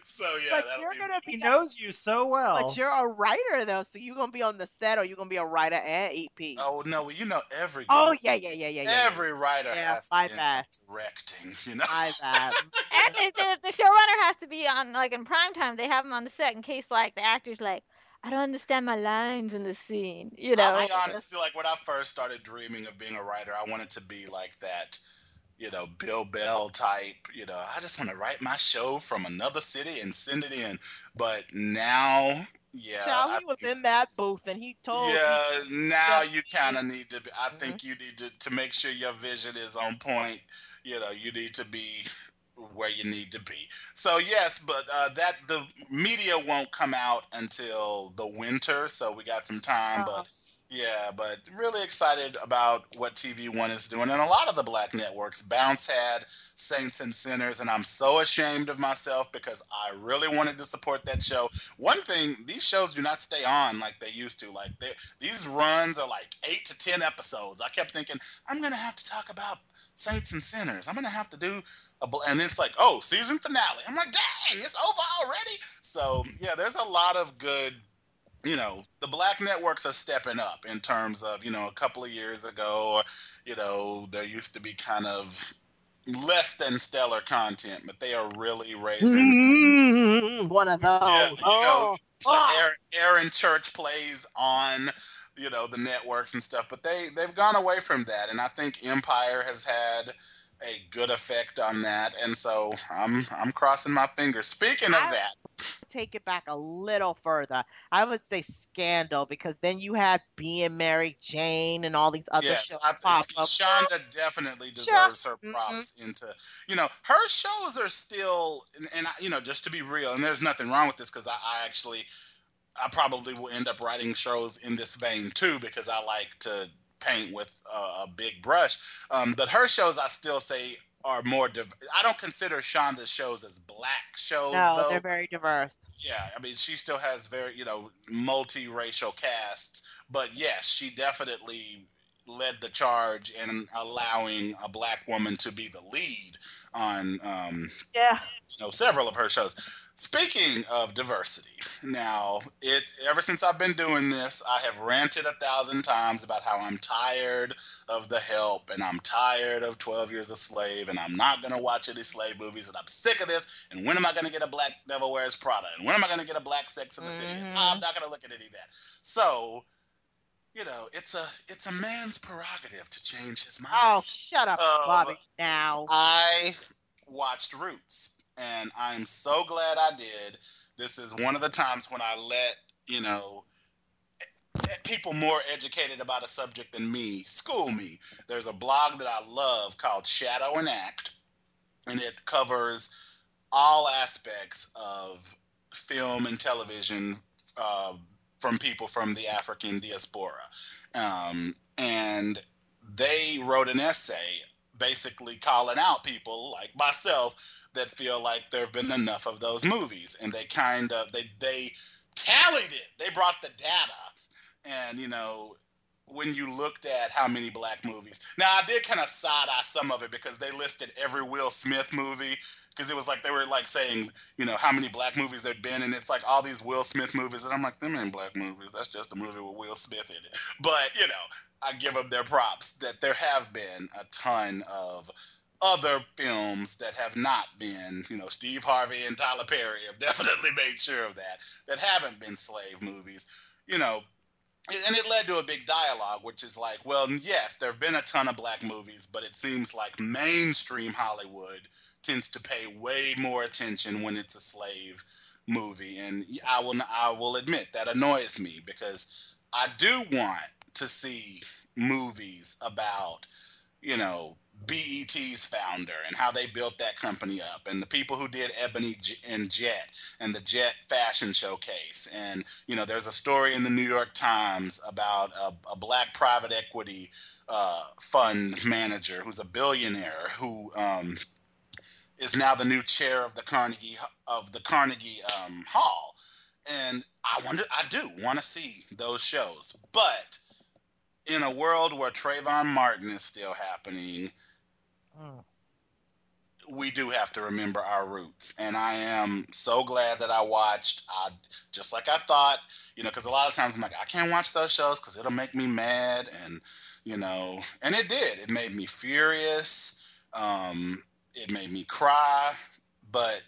Speaker 1: so yeah,
Speaker 2: but
Speaker 1: that'll
Speaker 2: you're
Speaker 1: be
Speaker 2: gonna
Speaker 4: He
Speaker 2: be.
Speaker 4: knows you so well.
Speaker 2: But you're a writer though, so you're gonna be on the set, or you're gonna be a writer and EP.
Speaker 1: Oh no, well, you know every
Speaker 2: Oh, yeah, yeah, yeah, yeah, yeah.
Speaker 1: every writer
Speaker 2: Yeah,
Speaker 1: has
Speaker 2: my
Speaker 1: to
Speaker 2: bad.
Speaker 1: end directing, you know.
Speaker 2: My bad.
Speaker 3: And the, the, the showrunner has to be on like in prime time. They have him on the set in case like the actor's like, I don't understand my lines in the scene. You know.
Speaker 1: I'll be honest, like when I first started dreaming of being a writer, I wanted to be like that, you know, Bill Bell type, you know, I just want to write my show from another city and send it in. But now, yeah.
Speaker 2: Child,
Speaker 1: I
Speaker 2: he was
Speaker 1: think-
Speaker 2: in that booth and he told
Speaker 1: yeah, now
Speaker 2: Yeah.
Speaker 1: you kind of need to. Be, I
Speaker 2: Mhm.
Speaker 1: think you need to to make sure your vision is on point. You know, you need to be where you need to be. So yes, but uh, that the media won't come out until the winter, so we got some time. But yeah, but really excited about what TV One is doing, and a lot of the black networks. Bounce had Saints and Sinners, and I'm so ashamed of myself because I really wanted to support that show. One thing, these shows do not stay on like they used to. Like these runs are like eight to ten episodes. I kept thinking I'm gonna have to talk about Saints and Sinners. I'm gonna have to do a, bl-" and it's like oh season finale. I'm like dang, it's over already. So yeah, there's a lot of good. You know, the black networks are stepping up in terms of you know a couple of years ago. You know, there used to be kind of less than stellar content, but they are really raising
Speaker 2: Mm, one of those.
Speaker 1: Yeah, you know,
Speaker 2: oh,
Speaker 1: like
Speaker 2: ah.
Speaker 1: Aaron, Aaron Church plays on you know the networks and stuff, but they they've gone away from that, and I think Empire has had a good effect on that, and so I'm I'm crossing my fingers. Speaking of
Speaker 2: I-
Speaker 1: that,
Speaker 2: take it back a little further. I would say Scandal because then you had being Mary Jane and all these other
Speaker 1: yes,
Speaker 2: shows
Speaker 1: I,
Speaker 2: pop up.
Speaker 1: Shonda definitely deserves her
Speaker 2: Mhm.
Speaker 1: props into you know her shows are still and, and I, you know just to be real, and there's nothing wrong with this because I, I actually I probably will end up writing shows in this vein too because I like to paint with a, a big brush. Um, but her shows, I still say, are more. Div- I don't consider Shonda's shows as black shows,
Speaker 2: No,
Speaker 1: though.
Speaker 2: they're very diverse.
Speaker 1: Yeah, I mean, she still has very, you know, multiracial casts. But yes, she definitely led the charge in allowing a black woman to be the lead on um,
Speaker 2: Yeah.
Speaker 1: you know several of her shows. Speaking of diversity, now it ever since I've been doing this, I have ranted a thousand times about how I'm tired of the help and I'm tired of 12 Years a Slave and I'm not gonna watch any slave movies and I'm sick of this. And when am I gonna get a Black Devil Wears Prada? And when am I gonna get a Black Sex in the City? And
Speaker 2: Mhm.
Speaker 1: I'm not gonna look at any of that. So, you know, it's a it's a man's prerogative to change his mind.
Speaker 2: Oh, shut up,
Speaker 1: Um,
Speaker 2: Bobby. Now.
Speaker 1: I watched Roots, and I'm so glad I did. This is one of the times when I let you know people more educated about a subject than me school me. There's a blog that I love called Shadow and Act, and it covers all aspects of film and television uh, from people from the African diaspora. Um, and they wrote an essay basically calling out people like myself that feel like there have been enough of those movies. And they kind of they they tallied it. They brought the data. And you know when you looked at how many black movies now i did kind of side eye some of it because they listed every will smith movie because it was like they were like saying you know how many black movies there'd been. And it's like all these will smith movies. And i'm like them ain't black movies. That's just a movie with will smith in it. But you know I give them their props that there have been a ton of other films that have not been, you know, Steve Harvey and Tyler Perry have definitely made sure of that, that haven't been slave movies, you know. And it led to a big dialogue, which is like, well, yes, there have been a ton of black movies, but it seems like mainstream Hollywood tends to pay way more attention when it's a slave movie, and I will, I will admit that annoys me because I do want to see movies about, you know, BET's founder and how they built that company up, and the people who did Ebony and Jet and the Jet Fashion Showcase. And, you know, there's a story in the New York Times about a, a black private equity uh, fund manager who's a billionaire who um, is now the new chair of the Carnegie of the Carnegie um, Hall. And I wonder, I do want to see those shows, but in a world where Trayvon Martin is still happening,
Speaker 2: Mm.
Speaker 1: we do have to remember our roots. And I am so glad that I watched. I just like I thought, you know, because a lot of times I'm like, I can't watch those shows because it'll make me mad, and you know, and it did. It made me furious. Um, it made me cry, but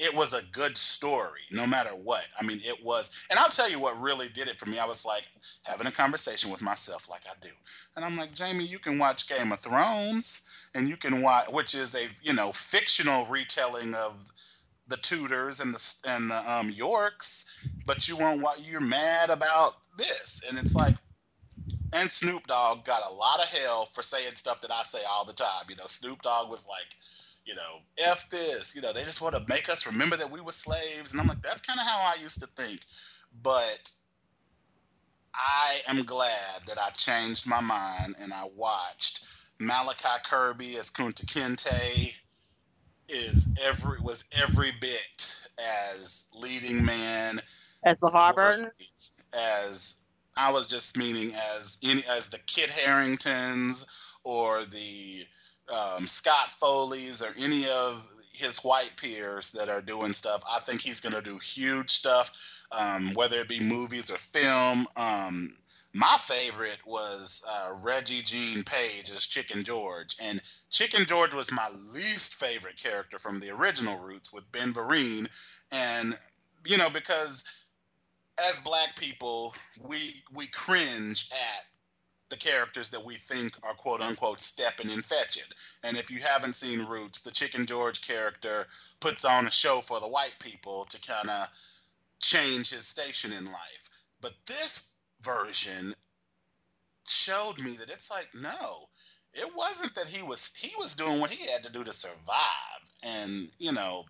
Speaker 1: it was a good story no matter what. I mean, it was. And I'll tell you what really did it for me. I was like having a conversation with myself like I do. And I'm like, Jamie, you can watch Game of Thrones and you can watch which is a, you know, fictional retelling of the Tudors and the and the um, Yorks, but you won't what you're mad about this. And it's like and Snoop Dogg got a lot of hell for saying stuff that I say all the time. You know, Snoop Dogg was like, you know, F this, you know, they just want to make us remember that we were slaves. And I'm like, that's kind of how I used to think. But I am glad that I changed my mind and I watched Malachi Kirby as Kunta Kinte is every was every bit as leading man
Speaker 2: As the Burton?
Speaker 1: as I was just meaning as any as the Kit Haringtons or the um, Scott Foley's or any of his white peers that are doing stuff. I think he's going to do huge stuff, um, whether it be movies or film. Um, my favorite was uh, Regé-Jean Page as Chicken George, and Chicken George was my least favorite character from the original Roots with Ben Vereen, and you know because as black people, we we cringe at the characters that we think are quote unquote stepping and fetching. And if you haven't seen Roots, the Chicken George character puts on a show for the white people to kind of change his station in life. But this version showed me that it's like no, it wasn't that he was he was doing what he had to do to survive. And you know,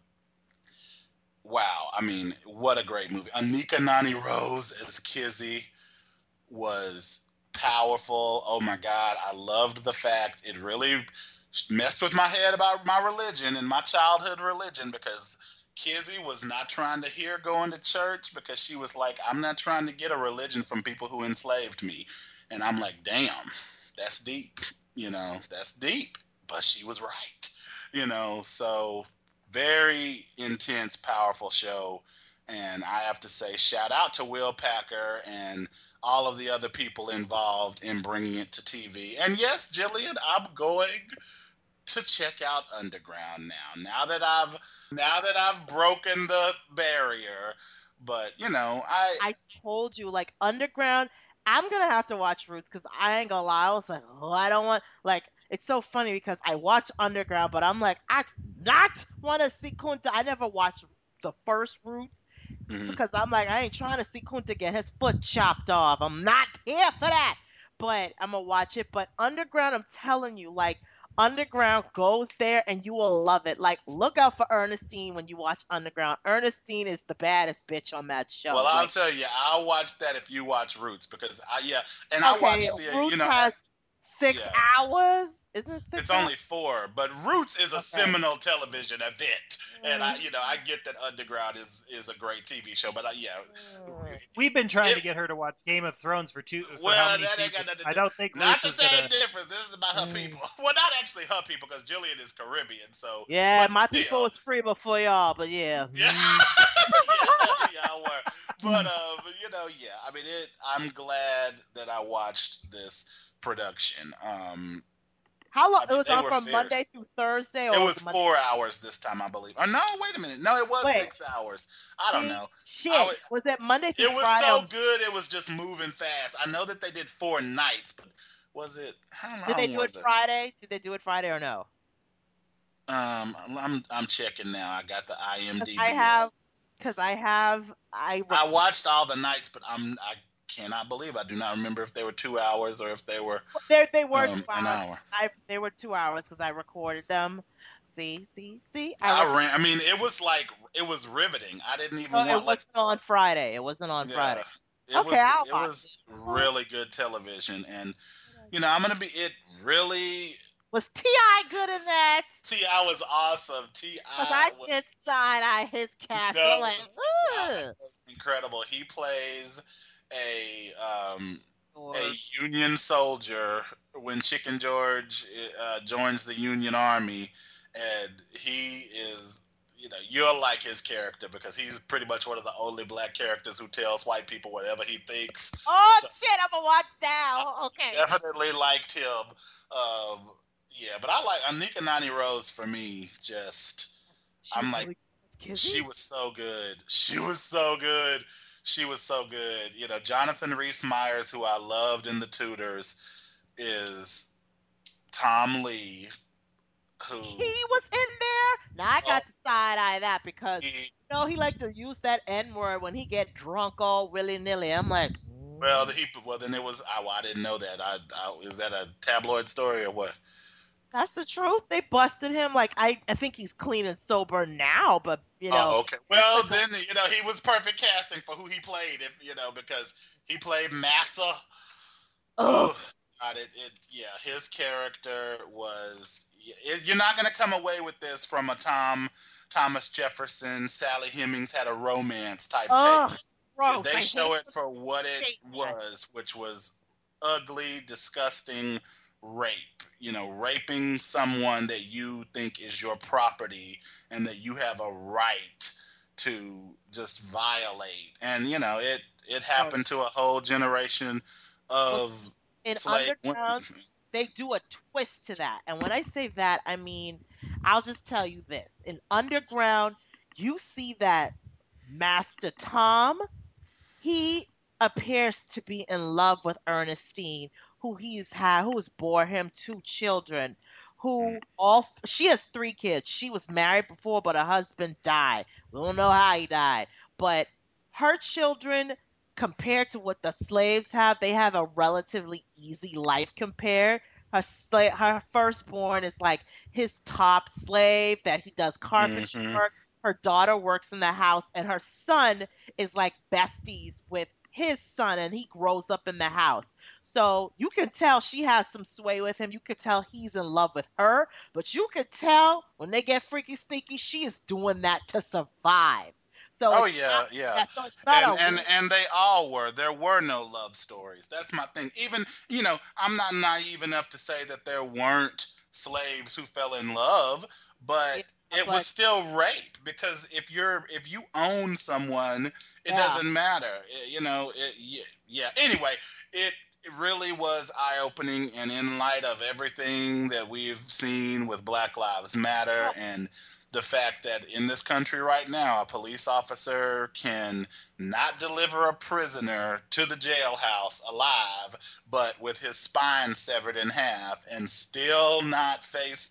Speaker 1: wow, I mean, what a great movie. Anika Noni Rose as Kizzy was powerful. Oh my mm. God, I loved the fact it really messed with my head about my religion and my childhood religion because Kizzy was not trying to hear going to church because she was like, I'm not trying to get a religion from people who enslaved me. And I'm like, damn, that's deep. You know, that's deep. But she was right. You know, so very intense, powerful show. And I have to say, shout out to Will Packer and all of the other people involved in bringing it to TV. And yes, Jillian, I'm going to check out Underground now. Now that I've now that I've broken the barrier, but you know, I
Speaker 2: I told you, like Underground. I'm gonna have to watch Roots because I ain't gonna lie. I was like, oh, I don't want like. It's so funny because I watch Underground, but I'm like, I not want to see Kunta. I never watched the first Roots
Speaker 1: Mhm.
Speaker 2: because I'm like, I ain't trying to see Kunta get his foot chopped off. I'm not here for that. But I'm gonna watch it. But Underground, I'm telling you, like Underground goes there and you will love it. Like look out for Ernestine when you watch Underground. Ernestine is the baddest bitch on that show.
Speaker 1: well, I'll
Speaker 2: Like,
Speaker 1: tell you, I'll watch that if you watch Roots because I yeah, and I
Speaker 2: okay,
Speaker 1: watched the
Speaker 2: Roots
Speaker 1: you know
Speaker 2: six
Speaker 1: yeah.
Speaker 2: hours. Isn't it
Speaker 1: it's only four, but Roots is a
Speaker 2: Okay.
Speaker 1: seminal television event, and I
Speaker 2: Mm.
Speaker 1: you know I get that Underground is is a great TV show, but I, yeah,
Speaker 2: Mm.
Speaker 4: We've been trying
Speaker 1: It-
Speaker 4: to get her to watch Game of Thrones for two. For
Speaker 1: Well,
Speaker 4: how many
Speaker 1: that ain't
Speaker 4: seasons?
Speaker 1: got nothing to
Speaker 4: I
Speaker 1: do-
Speaker 4: don't think
Speaker 1: not the same
Speaker 4: gonna.
Speaker 1: difference. This is about her
Speaker 2: Mm.
Speaker 1: people. Well, not actually her people because Jillian is Caribbean, so
Speaker 2: Yeah, my
Speaker 1: still.
Speaker 2: people was free before y'all, but yeah.
Speaker 1: Yeah,
Speaker 2: Mm.
Speaker 1: yeah, y'all were. But uh, but, you know, yeah. I mean, it. I'm glad that I watched this production. Um,
Speaker 2: How long? It was
Speaker 1: they
Speaker 2: on from. Monday through Thursday, or
Speaker 1: it was
Speaker 2: Monday?
Speaker 1: four hours this time, I believe. Or no, wait a minute. No, it was
Speaker 2: Wait.
Speaker 1: six hours. I don't
Speaker 2: See,
Speaker 1: know.
Speaker 2: Shit,
Speaker 1: would-
Speaker 2: was it Monday through
Speaker 1: It was
Speaker 2: Friday?
Speaker 1: so good. It was just moving fast. I know that they did four nights, but was it? I don't know.
Speaker 2: Did they do it Friday? Did they do it Friday or no?
Speaker 1: Um, I'm I'm checking now. I got the IMDb.
Speaker 2: I have, because I have, I.
Speaker 1: I watched all the nights, but I'm I cannot believe I do not remember if they were two hours or if they were
Speaker 2: They, they were
Speaker 1: um,
Speaker 2: two
Speaker 1: an
Speaker 2: hours.
Speaker 1: hour.
Speaker 2: I, they were two hours because I recorded them. See, see, see.
Speaker 1: I,
Speaker 2: rec-
Speaker 1: ran. I mean, it was like it was riveting. I didn't even
Speaker 2: Oh, it
Speaker 1: want
Speaker 2: wasn't
Speaker 1: like
Speaker 2: on Friday. It wasn't on
Speaker 1: yeah,
Speaker 2: Friday.
Speaker 1: It
Speaker 2: Okay,
Speaker 1: was
Speaker 2: I'll
Speaker 1: it
Speaker 2: watch
Speaker 1: was really good television, and you know I'm gonna be it really.
Speaker 2: Was T.I. good in that?
Speaker 1: T.I. was awesome. T.I.
Speaker 2: I
Speaker 1: was
Speaker 2: just side eye his castle
Speaker 1: No,
Speaker 2: ugh.
Speaker 1: was incredible. He plays a um,
Speaker 2: Or-
Speaker 1: a Union soldier when Chicken George uh, joins the Union Army, and he is, you know, you'll like his character because he's pretty much one of the only black characters who tells white people whatever he thinks.
Speaker 2: Oh
Speaker 1: So-
Speaker 2: shit! I'm gonna watch now. Okay.
Speaker 1: Definitely liked him. Um, yeah, but I like Anika Noni Rose for me. Just
Speaker 2: She's
Speaker 1: I'm like-
Speaker 2: really-?
Speaker 1: She was so good. She was so good. She was so good. You know, Jonathan Rhys Meyers, who I loved in The Tudors, is Tom Lea, who
Speaker 2: he was in there. Now I got
Speaker 1: Oh.
Speaker 2: to side eye that because
Speaker 1: he,
Speaker 2: you know he liked to use that N word when he get drunk all willy nilly. I'm like,
Speaker 1: well, he well then it was. I, well, I didn't know that. I, I is that a tabloid story or what?
Speaker 2: that's the truth. They busted him. Like I, I think he's clean and sober now, but you oh, know,
Speaker 1: oh, okay. Well, then you know he was perfect casting for who he played. If you know because he played Massa.
Speaker 2: Oh,
Speaker 1: God, it, it yeah, his character was. It, you're not gonna come away with this from a Tom Thomas Jefferson, Sally Hemings had a romance type
Speaker 2: Ugh,
Speaker 1: take. they show it for what it was, which was ugly, disgusting rape. You know, raping someone that you think is your property and that you have a right to just violate. And you know, it it happened to a whole generation of
Speaker 2: in
Speaker 1: slave
Speaker 2: underground.
Speaker 1: women.
Speaker 2: they do a twist to that. And when I say that, I mean, I'll just tell you this. In Underground, you see that Master Tom, he appears to be in love with Ernestine, who he's had, who has bore him two children, who all, she has three kids. She was married before, but her husband died. We don't know how he died. But her children compared to what the slaves have, they have a relatively easy life compared. Her sla- her firstborn is like his top slave that he does carpentry
Speaker 1: Mhm.
Speaker 2: work. Her daughter works in the house, and her son is like besties with his son, and he grows up in the house. So you can tell she has some sway with him. You can tell he's in love with her, but you can tell when they get freaky sneaky, she is doing that to survive. So
Speaker 1: Oh yeah,
Speaker 2: not-
Speaker 1: yeah.
Speaker 2: so
Speaker 1: and and
Speaker 2: weird-
Speaker 1: and they all were. There were no love stories. That's my thing. Even you know, I'm not naive enough to say that there weren't slaves who fell in love, but
Speaker 2: Yeah,
Speaker 1: it
Speaker 2: but-
Speaker 1: was still rape because if you're if you own someone, it
Speaker 2: Yeah.
Speaker 1: doesn't matter. It- you know, it, yeah, yeah. Anyway, it. It really was eye opening, and in light of everything that we've seen with Black Lives Matter and the fact that in this country right now, a police officer can not deliver a prisoner to the jailhouse alive, but with his spine severed in half, and still not face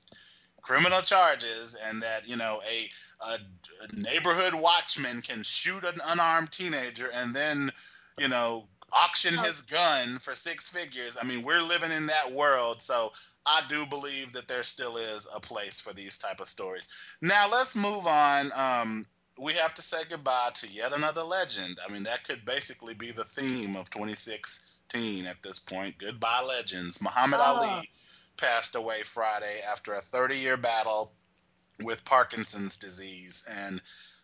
Speaker 1: criminal charges, and that you know a, a, a neighborhood watchman can shoot an unarmed teenager and then you know auction
Speaker 2: Oh.
Speaker 1: his gun for six figures. I mean, we're living in that world, so I do believe that there still is a place for these type of stories. Now let's move on. Um, we have to say goodbye to yet another legend. I mean, that could basically be the theme of 2016 at this point. Goodbye, legends. Muhammad
Speaker 2: Ah.
Speaker 1: Ali passed away Friday after a 30-year battle with Parkinson's disease, and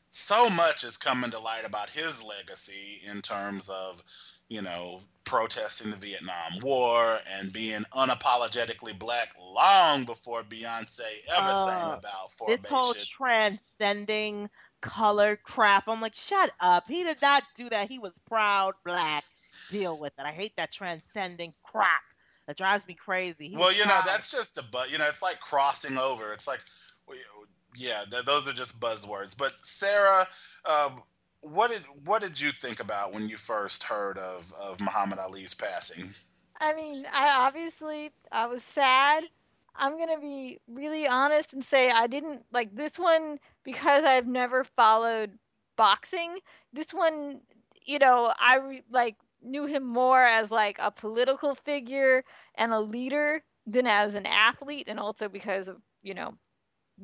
Speaker 1: so much is coming to light about his legacy in terms of, you know, protesting the Vietnam War and being unapologetically black long before Beyonce ever sang
Speaker 2: Uh,
Speaker 1: about
Speaker 2: this whole
Speaker 1: formation.
Speaker 2: transcending color crap. I'm like, shut up. He did not do that. He was proud black. Deal with it. I hate that transcending crap. That drives me crazy. He
Speaker 1: well, you know, that's just a but. You know, it's like crossing over. It's like, yeah, th- those are just buzzwords. But Sarah, um, what did what did you think about when you first heard of of Muhammad Ali's passing?
Speaker 3: I mean, I obviously I was sad. I'm gonna be really honest and say I didn't like this one because I've never followed boxing. This one, you know, I like knew him more as like a political figure and a leader than as an athlete, and also because of you know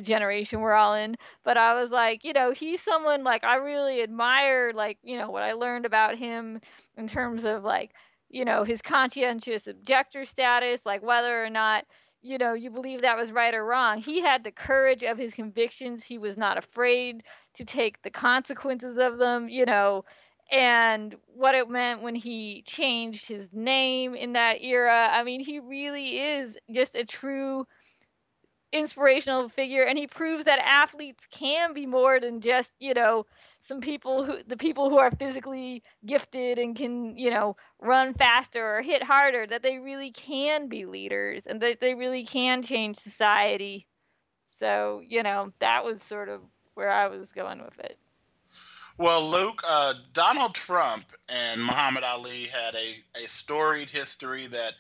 Speaker 3: generation we're all in. But I was like, you know, he's someone like I really admire, like you know what I learned about him in terms of like you know his conscientious objector status like whether or not you know you believe that was right or wrong he had the courage of his convictions he was not afraid to take the consequences of them you know and what it meant when he changed his name in that era i mean he really is just a true inspirational figure and he proves that athletes can be more than just you know some people who the people who are physically gifted and can you know run faster or hit harder that they really can be leaders and that they really can change society so you know that was sort of where I was going with it.
Speaker 1: Well, Luke, uh, Donald Trump and Muhammad Ali had a, a storied history that,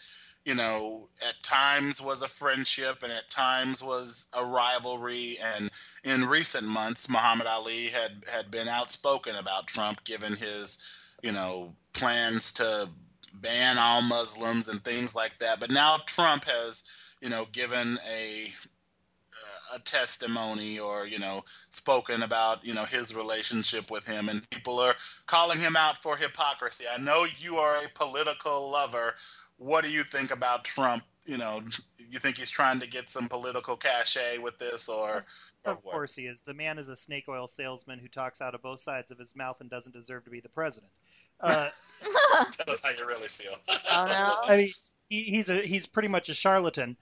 Speaker 1: you know, at times was a friendship and at times was a rivalry. And in recent months, Muhammad Ali had, had been outspoken about Trump, given his, you know, plans to ban all Muslims and things like that. But now Trump has, you know, given a a testimony or you know spoken about you know his relationship with him and people are calling him out for hypocrisy i know you are a political lover what do you think about trump? You know you think he's trying to get some political cachet with this or,
Speaker 4: or of course he is. The man is a snake oil salesman who talks out of both sides of his mouth and doesn't deserve to be the president. Uh,
Speaker 1: tell us how you really feel.
Speaker 3: Oh no
Speaker 4: i mean he, he's a he's pretty much a charlatan.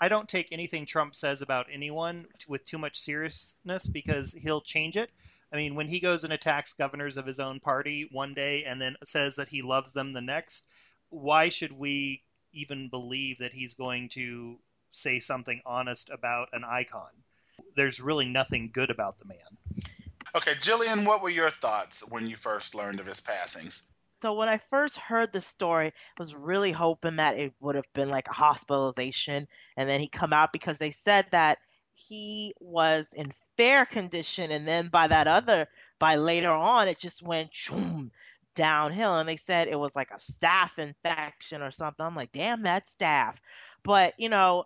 Speaker 4: I don't take anything Trump says about anyone with too much seriousness because he'll change it. I mean, when he goes and attacks governors of his own party one day and then says that he loves them the next, why should we even believe that he's going to say something honest about an icon? There's really nothing good about the man.
Speaker 1: Okay, Jillian, what were your thoughts when you first learned of his passing?
Speaker 2: So when I first heard the story, I was really hoping that it would have been like a hospitalization and then he come out because they said that he was in fair condition and then by that other by later on it just went choom, downhill and they said it was like a staph infection or something. I'm like, damn, that staph. But, you know,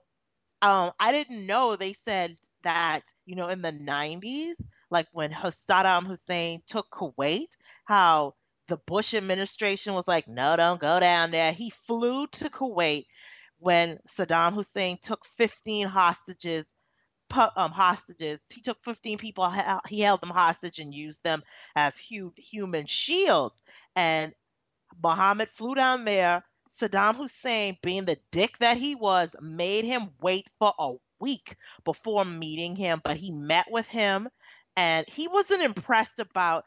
Speaker 2: um, I didn't know they said that, you know, in the 90s, like when Saddam Hussein took Kuwait, how the Bush administration was like, no, don't go down there. He flew to Kuwait when Saddam Hussein took 15 hostages. Um, hostages. He took 15 people. He held them hostage and used them as huge human shields. And Muhammad flew down there. Saddam Hussein, being the dick that he was, made him wait for a week before meeting him. But he met with him, and he wasn't impressed about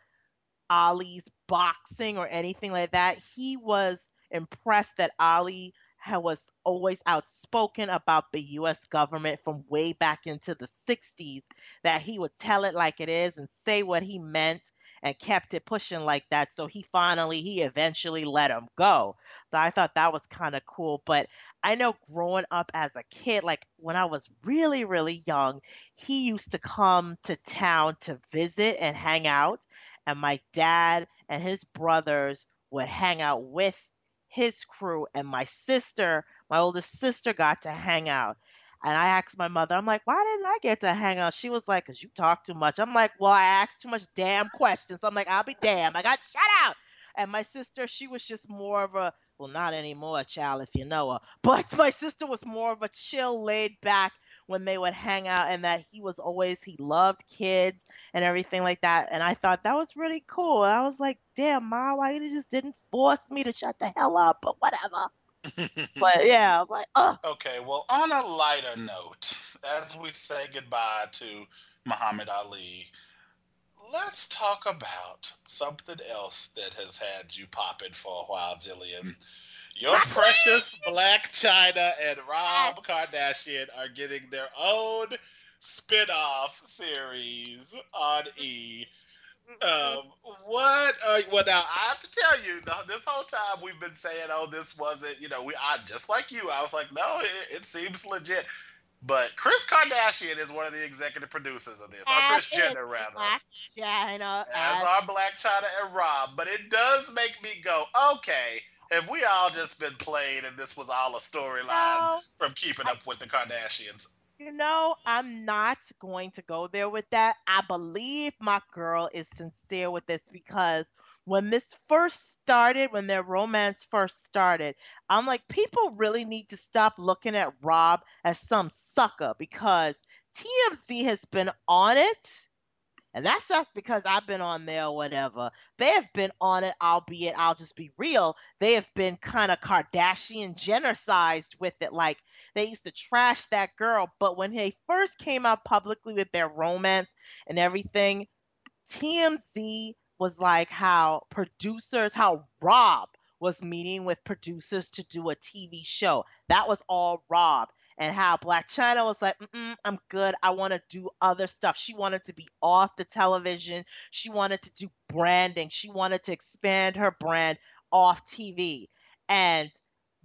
Speaker 2: Ali's boxing or anything like that. He was impressed that Ali was always outspoken about the US government from way back into the 60s, that he would tell it like it is and say what he meant and kept it pushing like that. So he finally, he eventually let him go. So I thought that was kind of cool. But I know growing up as a kid, like when I was really, really young, he used to come to town to visit and hang out and my dad and his brothers would hang out with his crew and my sister my older sister got to hang out and i asked my mother i'm like why didn't i get to hang out? She was like because you talk too much i'm like well i asked too much damn questions i'm like i'll be damned. I got shut out. And my sister she was just more of a well not anymore child if you know her but my sister was more of a chill laid back when they would hang out and that he was always he loved kids and everything like that. And i thought that was really cool. And i was like damn ma why you just didn't force me to shut the hell up but whatever but yeah i was like oh
Speaker 1: okay well on a lighter note as we say goodbye to muhammad ali let's talk about something else that has had you popping for a while jillian. Your precious Blac Chyna and Rob Kardashian are getting their own spin-off series on E. Um, what? Uh, well, now I have to tell you, the, this whole time we've been saying, "Oh, this wasn't," you know, we I just like you. I was like, "No, it, it seems legit." But Kris Kardashian is one of the executive producers of this, or Kris Jenner, rather.
Speaker 2: Yeah, I know.
Speaker 1: As, as our Blac Chyna and Rob, but it does make me go, okay have we all just been played and this was all a storyline no, from keeping up with the Kardashians?
Speaker 2: You know, I'm not going to go there with that. I believe my girl is sincere with this because when this first started, when their romance first started, I'm like, people really need to stop looking at Rob as some sucker because TMZ has been on it and that's just because I've been on there or whatever. They have been on it, albeit I'll just be real. They have been kind of Kardashian genericized with it. Like they used to trash that girl. But when they first came out publicly with their romance and everything, TMZ was like how producers, how Rob was meeting with producers to do a TV show. That was all Rob. and how Blac Chyna was like, I'm good. I want to do other stuff. She wanted to be off the television. She wanted to do branding. She wanted to expand her brand off TV. And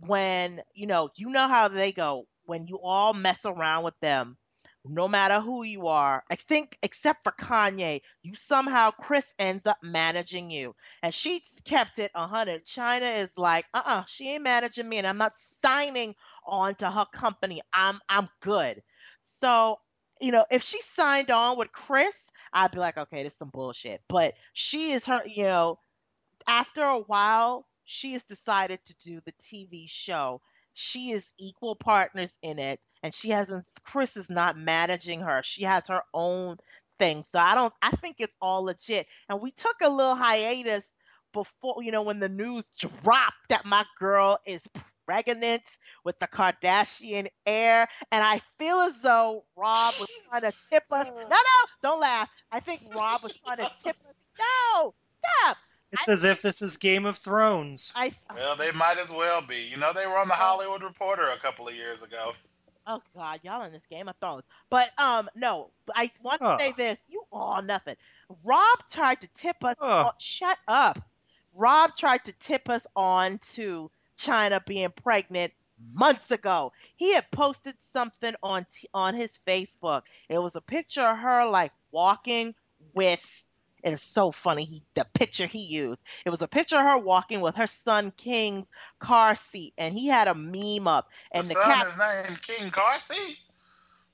Speaker 2: when, you know, you know how they go, when you all mess around with them, no matter who you are, I think except for Kanye, you somehow Kris ends up managing you. And she kept it 100. Chyna is like, uh-uh, she ain't managing me and I'm not signing on to her company. I'm I'm good. So, you know, if she signed on with Kris I'd be like, okay, this is some bullshit. But she is her, you know, after a while, she has decided to do the TV show. She is equal partners in it, and she hasn't. Kris is not managing her. She has her own thing. So I don't. I think it's all legit. And we took a little hiatus before, you know, when the news dropped that my girl is pregnant with the Kardashian heir, and I feel as though Rob was trying to tip us. No, no, don't laugh. I think Rob was trying to tip us. No, stop.
Speaker 4: It's I, as if this is Game of Thrones.
Speaker 2: I,
Speaker 1: well, they might as well be. You know, they were on the Hollywood Reporter a couple of years ago.
Speaker 2: Oh God, y'all in this Game of Thrones. But um, no, I want to oh. say this. You all nothing. Rob tried to tip us. Oh. On, shut up. Rob tried to tip us on to Chyna being pregnant months ago. He had posted something on t- on his Facebook. It was a picture of her like walking with it is so funny. He the picture he used. It was a picture of her walking with her son King's car seat, and he had a meme up. And
Speaker 1: the, the son cap- is named King Car Seat.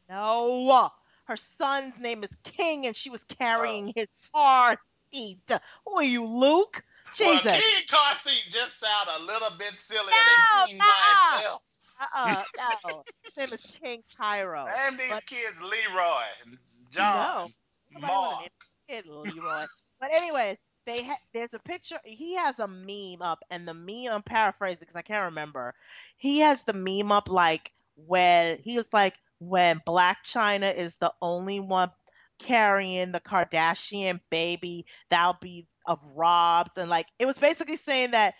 Speaker 2: No, her son's name is King, and she was carrying oh. his car seat. Who are you, Luke? Jesus.
Speaker 1: Well, King car seat just sound a little bit sillier no, than King no. by itself.
Speaker 2: Uh-uh, no. His name is King Cairo.
Speaker 1: Name these but, kids Leroy, John, no. Mark.
Speaker 2: Kid Leroy. but anyways, they ha- there's a picture. He has a meme up, and the meme I'm paraphrasing because I can't remember. He has the meme up like when he was like when Blac Chyna is the only one carrying the Kardashian baby. That'll be of Rob's and like it was basically saying that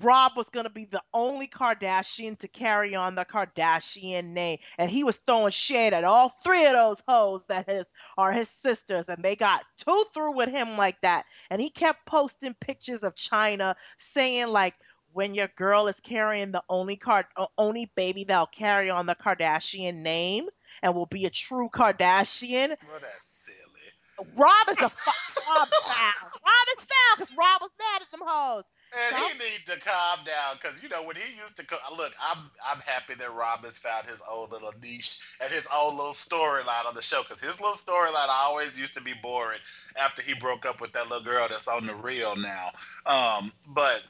Speaker 2: Rob was going to be the only Kardashian to carry on the Kardashian name. And he was throwing shade at all three of those hoes that his, are his sisters. And they got two through with him like that. And he kept posting pictures of Chyna saying, like, when your girl is carrying the only card, only baby that'll carry on the Kardashian name and will be a true Kardashian.
Speaker 1: Well, that's silly.
Speaker 2: Rob is a fuck. Rob foul. Rob is foul because Rob was mad at them hoes.
Speaker 1: And he needs to calm down because you know when he used to co- look, I'm I'm happy that Rob has found his own little niche and his own little storyline on the show because his little storyline always used to be boring after he broke up with that little girl that's on the real now. Um, but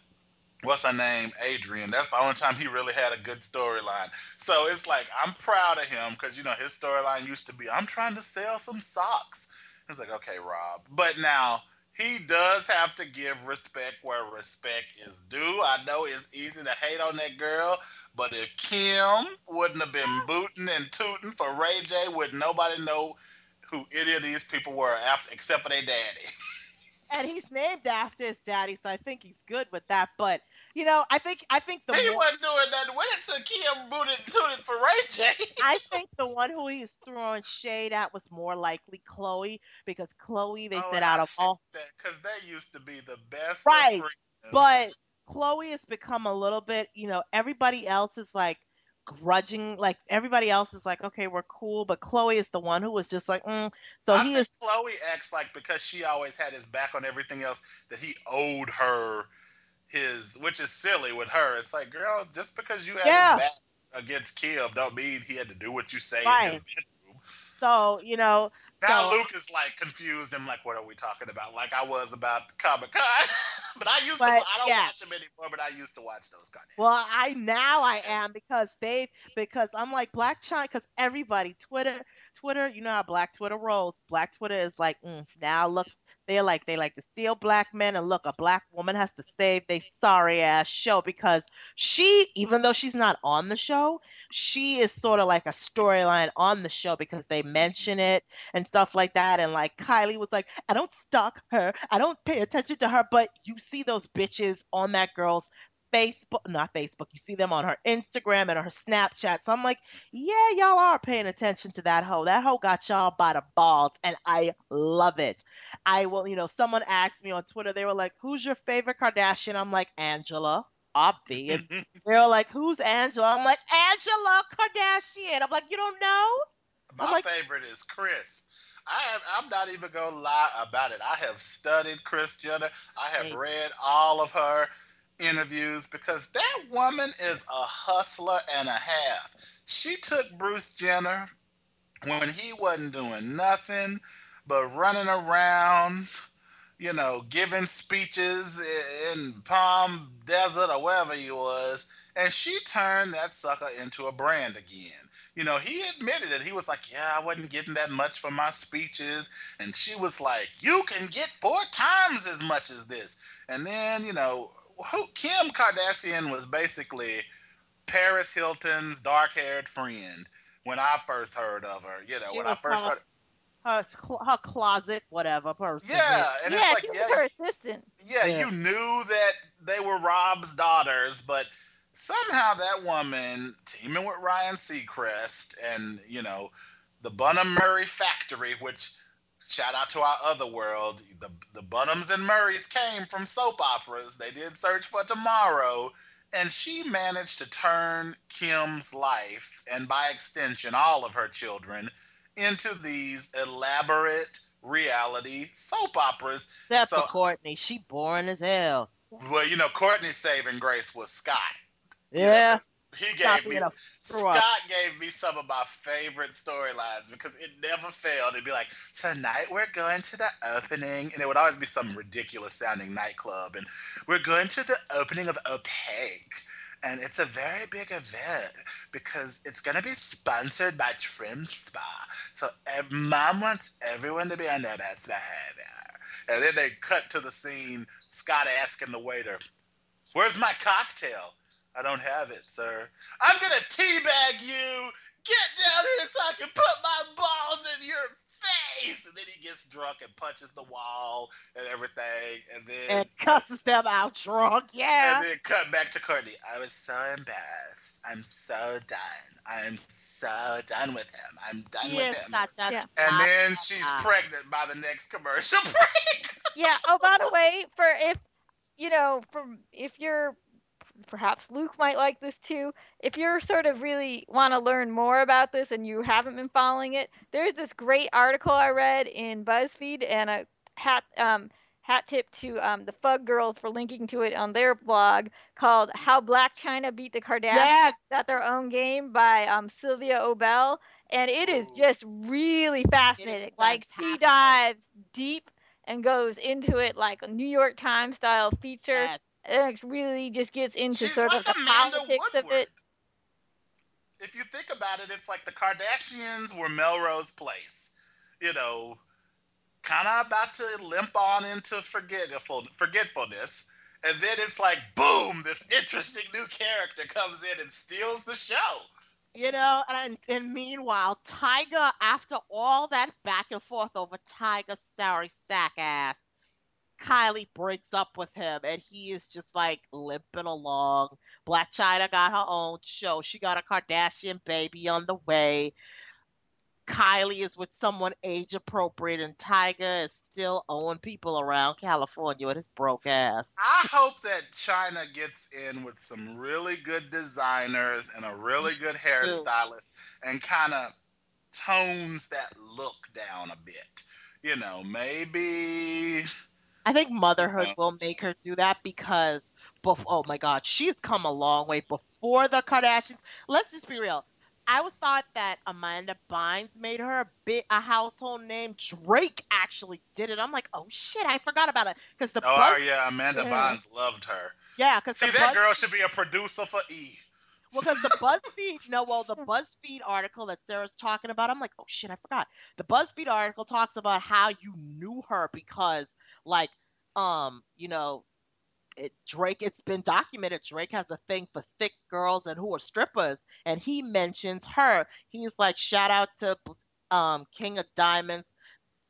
Speaker 1: what's her name, Adrienne? That's the only time he really had a good storyline. So it's like I'm proud of him because you know his storyline used to be I'm trying to sell some socks. It's like okay, Rob, but now he does have to give respect where respect is due. I know it's easy to hate on that girl, but if Kim wouldn't have been booting and tooting for Ray J, would nobody know who any of these people were after except for their daddy.
Speaker 2: And he's named after his daddy, so I think he's good with that. But you know, I think I think the
Speaker 1: he more, wasn't doing that when it took him booted tooted for Ray J.
Speaker 2: I think the one who he's throwing shade at was more likely Khloe because Khloe they oh, said out of all
Speaker 1: because they used to be the best
Speaker 2: right, but Khloe has become a little bit you know everybody else is like grudging like everybody else is like okay we're cool but Khloe is the one who was just like mm. so
Speaker 1: I
Speaker 2: he is
Speaker 1: Khloe acts like because she always had his back on everything else that he owed her his, which is silly with her. It's like, girl, just because you had yeah. his back against Kim, don't mean he had to do what you say right. in his bedroom.
Speaker 2: So you know.
Speaker 1: Now
Speaker 2: so,
Speaker 1: Luke is like confused and like, what are we talking about? Like I was about Comic Con, but I used
Speaker 2: but,
Speaker 1: to. I don't
Speaker 2: yeah.
Speaker 1: watch them anymore, but I used to watch those Kardashians.
Speaker 2: Well, I now I am because they because I'm like Blac Chyna because everybody Twitter Twitter you know how Black Twitter rolls. Black Twitter is like mm, now look they're like they like to steal black men and look a black woman has to save they sorry ass show because she even though she's not on the show she is sort of like a storyline on the show because they mention it and stuff like that. And like kylie was like i don't stalk her. I don't pay attention to her but you see those bitches on that girl's Facebook, not Facebook, you see them on her Instagram and her Snapchat. So I'm like, yeah, y'all are paying attention to that hoe. That hoe got y'all by the balls, and I love it. I will, you know, someone asked me on Twitter, they were like, who's your favorite Kardashian? I'm like, Angela. Obvi. And they were like, who's Angela? I'm like, Angela Kardashian. I'm like, you don't know?
Speaker 1: My
Speaker 2: like-
Speaker 1: favorite is Kris. I have, I'm not even gonna lie about it. I have studied Kris Jenner. I have read all of her interviews because that woman is a hustler and a half. She took Bruce Jenner when he wasn't doing nothing but running around, you know, giving speeches in Palm Desert or wherever he was, and she turned that sucker into a brand again. You know, he admitted it. He was like, Yeah, I wasn't getting that much for my speeches. And she was like, You can get four times as much as this. And then, you know, who, Kim Kardashian was basically Paris Hilton's dark haired friend when I first heard of her. You know,
Speaker 2: She
Speaker 1: when I first
Speaker 2: called-
Speaker 1: heard.
Speaker 2: Her, her closet, whatever person.
Speaker 1: Yeah, and
Speaker 3: yeah,
Speaker 1: it's like,
Speaker 3: she was
Speaker 1: yeah,
Speaker 3: her assistant.
Speaker 1: yeah,
Speaker 2: Yeah.
Speaker 1: you knew that they were Rob's daughters, but somehow that woman teaming with Ryan Seacrest and you know the Bunim Murray factory, which shout out to our other world, the the Bunims and Murrays came from soap operas. They did Search for Tomorrow, and she managed to turn Kim's life and by extension all of her children into these elaborate reality soap operas
Speaker 2: Except
Speaker 1: So-
Speaker 2: for Kourtney. She boring as hell.
Speaker 1: well, you know, Kourtney's saving grace was Scott. You know,
Speaker 2: Yeah.
Speaker 1: He gave me
Speaker 2: being a throw up.
Speaker 1: Scott gave me some of my favorite storylines because it never failed. It'd be like, tonight we're going to the opening, and it would always be some ridiculous sounding nightclub, and we're going to the opening of Opaque. And it's a very big event because it's going to be sponsored by Trim Spa. So ev- mom wants everyone to be on their best behavior. And then they cut to the scene, Scott asking the waiter, Where's my cocktail? I don't have it, sir. I'm gonna teabag you. Get down here so I can put my balls in your face. And then he gets drunk and punches the wall and everything. And then
Speaker 2: And cusses them out drunk. Yeah.
Speaker 1: and then cut back to Kourtney. I was so embarrassed. I'm so done. I'm so done with him. I'm done
Speaker 2: Yes,
Speaker 1: with him.
Speaker 2: stop, stop,
Speaker 3: Yeah.
Speaker 1: And
Speaker 2: stop,
Speaker 1: then
Speaker 2: stop,
Speaker 1: she's
Speaker 2: stop.
Speaker 1: pregnant by the next commercial break.
Speaker 3: Yeah. Oh, by the way, for if you know, for if you're perhaps Luke might like this too. If you're sort of really want to learn more about this and you haven't been following it, there's this great article I read in BuzzFeed and a hat um hat tip to um the Fug Girls for linking to it on their blog called "How Blac Chyna Beat the Kardashians."
Speaker 2: Yes.
Speaker 3: At their own game by um, Sylvia Obell, and it is just really fascinating. Like she dives deep and goes into it like a New York Times style feature,
Speaker 2: Yes.
Speaker 3: And it really just gets into
Speaker 1: She's
Speaker 3: sort
Speaker 1: like
Speaker 3: of the
Speaker 1: Amanda
Speaker 3: politics of it.
Speaker 1: If you think about it, it's like the Kardashians were Melrose Place. You know, kind of about to limp on into forgetful, forgetfulness. And then it's like, boom, this interesting new character comes in and steals the show.
Speaker 2: You know, and, and meanwhile, Tyga, after all that back and forth over Tyga's sorry sack ass, Kylie breaks up with him, and he is just like limping along. Blac Chyna got her own show. She got a Kardashian baby on the way. Kylie is with someone age appropriate, and Tyga is still owing people around California with his broke ass.
Speaker 1: I hope that Chyna gets in with some really good designers and a really good hairstylist and kind of tones that look down a bit. You know, maybe
Speaker 2: I think motherhood will make her do that because, bef- oh my God, she's come a long way before the Kardashians. Let's just be real. I was thought that Amanda Bynes made her a bit a household name. Drake actually did it. I'm like, oh shit, I forgot about it because the
Speaker 1: Oh
Speaker 2: Buzz-
Speaker 1: yeah, Amanda
Speaker 3: Yeah.
Speaker 1: Bonds loved her.
Speaker 2: yeah, because
Speaker 1: See, that
Speaker 2: Buzz-
Speaker 1: girl should be a producer for E.
Speaker 2: Well, because the BuzzFeed, no, well, the BuzzFeed article that Sarah's talking about, I'm like, oh shit, I forgot. The BuzzFeed article talks about how you knew her because, like, um, you know, it, Drake. It's been documented. Drake has a thing for thick girls and who are strippers, and he mentions her. He's like, shout out to um King of Diamonds.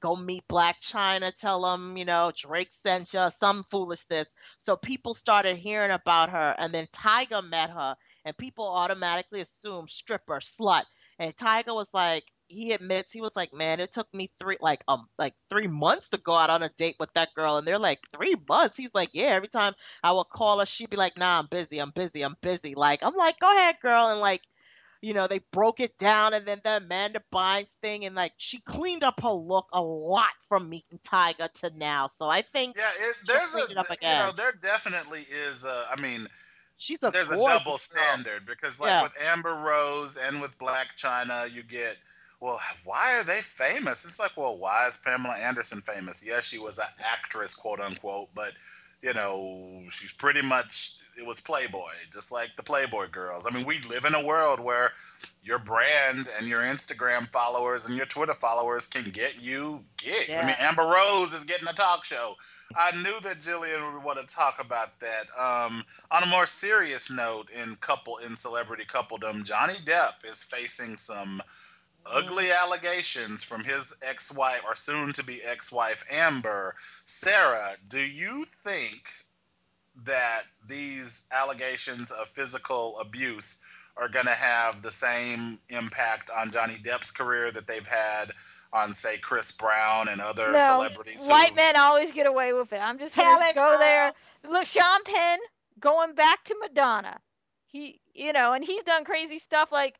Speaker 2: go meet Blac Chyna. tell him, you know, Drake sent you, some foolishness. So people started hearing about her, and then Tyga met her, and people automatically assumed stripper, slut. And Tyga was like, he admits he was like, man, it took me three like um like three months to go out on a date with that girl, and they're like three months. He's like, yeah. Every time I would call her, she'd be like, nah, I'm busy, I'm busy, I'm busy. Like I'm like, go ahead, girl, and like. You know, they broke it down, and then the Amanda Bynes thing, and like she cleaned up her look a lot from meeting Tyga to now. So I think
Speaker 1: yeah, it, there's a you know there definitely is. A, I mean,
Speaker 2: she's a
Speaker 1: there's a double standard because like yeah. with Amber Rose and with Blac Chyna, you get well, why are they famous? It's like, well, why is Pamela Anderson famous? Yes, she was an actress, quote unquote, but you know, she's pretty much it was Playboy, just like the Playboy girls. I mean, we live in a world where your brand and your Instagram followers and your Twitter followers can get you gigs. Yeah. I mean, Amber Rose is getting a talk show. I knew that Jillian would want to talk about that. Um, on a more serious note, in couple in celebrity coupledom, Johnny Depp is facing some ugly mm. allegations from his ex-wife or soon to be ex-wife Amber. Sarah, do you think that these allegations of physical abuse are going to have the same impact on Johnny Depp's career that they've had on say Chris Brown and other
Speaker 3: no,
Speaker 1: celebrities?
Speaker 3: White men always get away with it. I'm just going to go there. Look, Sean Penn going back to Madonna. He, you know, and he's done crazy stuff like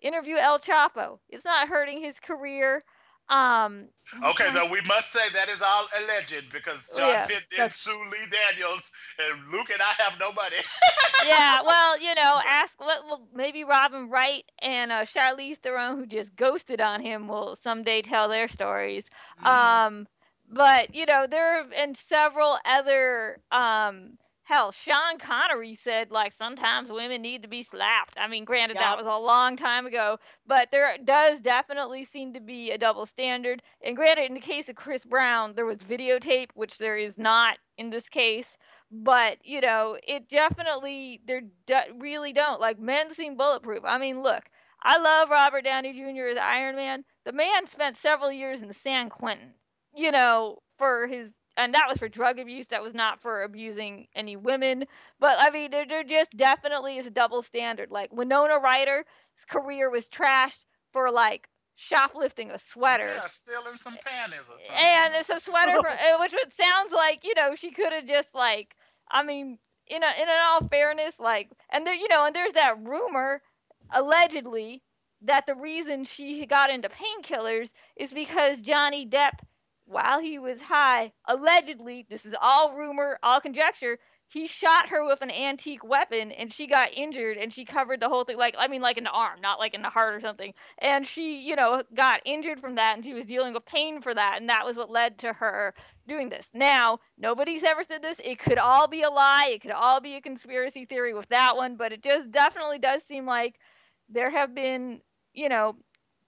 Speaker 3: interview El Chapo. It's not hurting his career. Um,
Speaker 1: okay, though we must say that is all alleged because John yeah, Pitt did sue Lee Daniels, and Luke and I have no money.
Speaker 3: yeah, well, you know, ask what well, maybe Robin Wright and uh, Charlize Theron, who just ghosted on him, will someday tell their stories. Mm-hmm. Um, but you know, there have been several other um Hell, Sean Connery said like sometimes women need to be slapped. I mean, granted yep. that was a long time ago, but there does definitely seem to be a double standard. And granted, in the case of Chris Brown, there was videotape, which there is not in this case. But you know, it definitely they really don't like men seem bulletproof. I mean, look, I love Robert Downey Jr. as Iron Man. The man spent several years in the San Quentin, you know, for his and that was for drug abuse. That was not for abusing any women. But I mean, there, there just definitely is a double standard. Like Winona Ryder's career was trashed for like shoplifting a sweater.
Speaker 1: Yeah, stealing some panties or something.
Speaker 3: And it's a sweater, for, uh, which sounds like you know she could have just like. I mean, in a, in all fairness, like, and there, you know, and there's that rumor, allegedly, that the reason she got into painkillers is because Johnny Depp while he was high, allegedly, this is all rumor, all conjecture, he shot her with an antique weapon and she got injured and she covered the whole thing like I mean like in the arm, not like in the heart or something. And she, you know, got injured from that and she was dealing with pain for that and that was what led to her doing this. Now, nobody's ever said this. It could all be a lie. It could all be a conspiracy theory with that one, but it just definitely does seem like there have been, you know,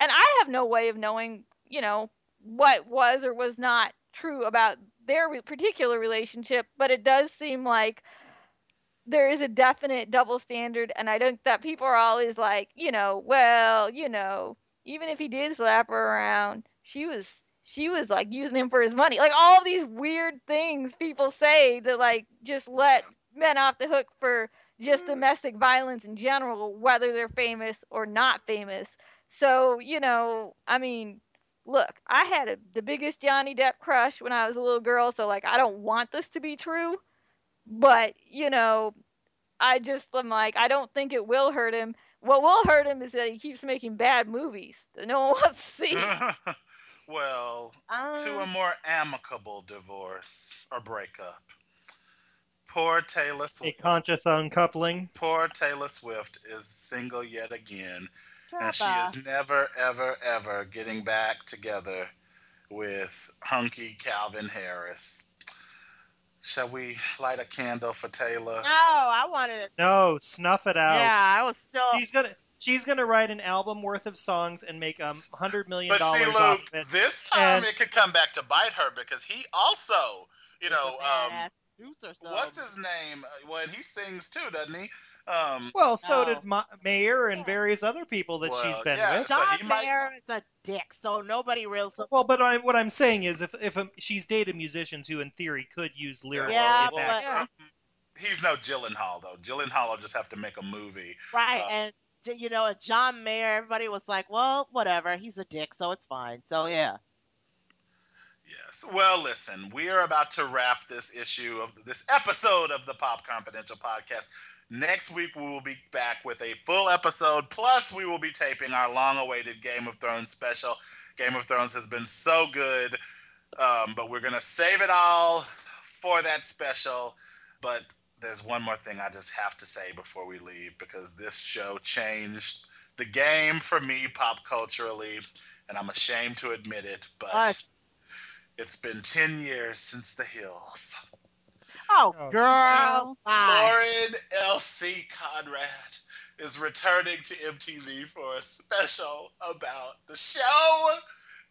Speaker 3: and I have no way of knowing, you know, what was or was not true about their particular relationship, but it does seem like there is a definite double standard, and I don't that people are always like, you know, well, you know, even if he did slap her around, she was she was like using him for his money. Like all these weird things people say that like just let men off the hook for just mm. domestic violence in general, whether they're famous or not famous. So, you know, I mean, look, I had a, the biggest Johnny Depp crush when I was a little girl, so like I don't want this to be true, but you know, I just am like I don't think it will hurt him. What will hurt him is that he keeps making bad movies that no one wants to see.
Speaker 1: well, um, to a more amicable divorce or breakup. Poor Taylor Swift.
Speaker 4: A conscious uncoupling.
Speaker 1: Poor Taylor Swift is single yet again and she is never, ever, ever getting back together with hunky Calvin Harris. Shall we light a candle for Taylor?
Speaker 2: No, I wanted.
Speaker 4: No, snuff it out.
Speaker 2: Yeah, I was still.
Speaker 4: She's gonna. She's gonna write an album worth of songs and make a um, hundred million dollars
Speaker 1: But see, Luke, this time and... it could come back to bite her because he also, you know, um, What's his name? Well, he sings too, doesn't he? Um,
Speaker 4: Well, so
Speaker 2: No.
Speaker 4: did Ma- Mayer and
Speaker 3: Yeah.
Speaker 4: various other people that she's been
Speaker 1: yeah,
Speaker 4: with.
Speaker 1: so
Speaker 2: John
Speaker 1: he might-
Speaker 2: Mayer is a dick, so nobody real.
Speaker 4: Well, but I, what I'm saying is, if if um, she's dated musicians who, in theory, could use lyrics
Speaker 3: Yeah,
Speaker 4: to get back.
Speaker 3: but-
Speaker 1: um, he's no Gyllenhaal though. Gyllenhaal will just have to make a movie.
Speaker 2: right,
Speaker 1: Uh,
Speaker 2: and you know, and John Mayer, everybody was like, well, whatever, he's a dick, so it's fine. So yeah.
Speaker 1: Yes. Well, listen, we are about to wrap this issue of this episode of the Pop Confidential podcast. Next week, we will be back with a full episode. Plus, we will be taping our long awaited Game of Thrones special. Game of Thrones has been so good, um, but we're going to save it all for that special. But there's one more thing I just have to say before we leave because this show changed the game for me pop culturally, and I'm ashamed to admit it, but.
Speaker 2: What?
Speaker 1: It's been 10 years since The Hills.
Speaker 2: Oh,
Speaker 4: Oh.
Speaker 2: girl.
Speaker 1: Lauren L.C. Conrad is returning to MTV for a special about the show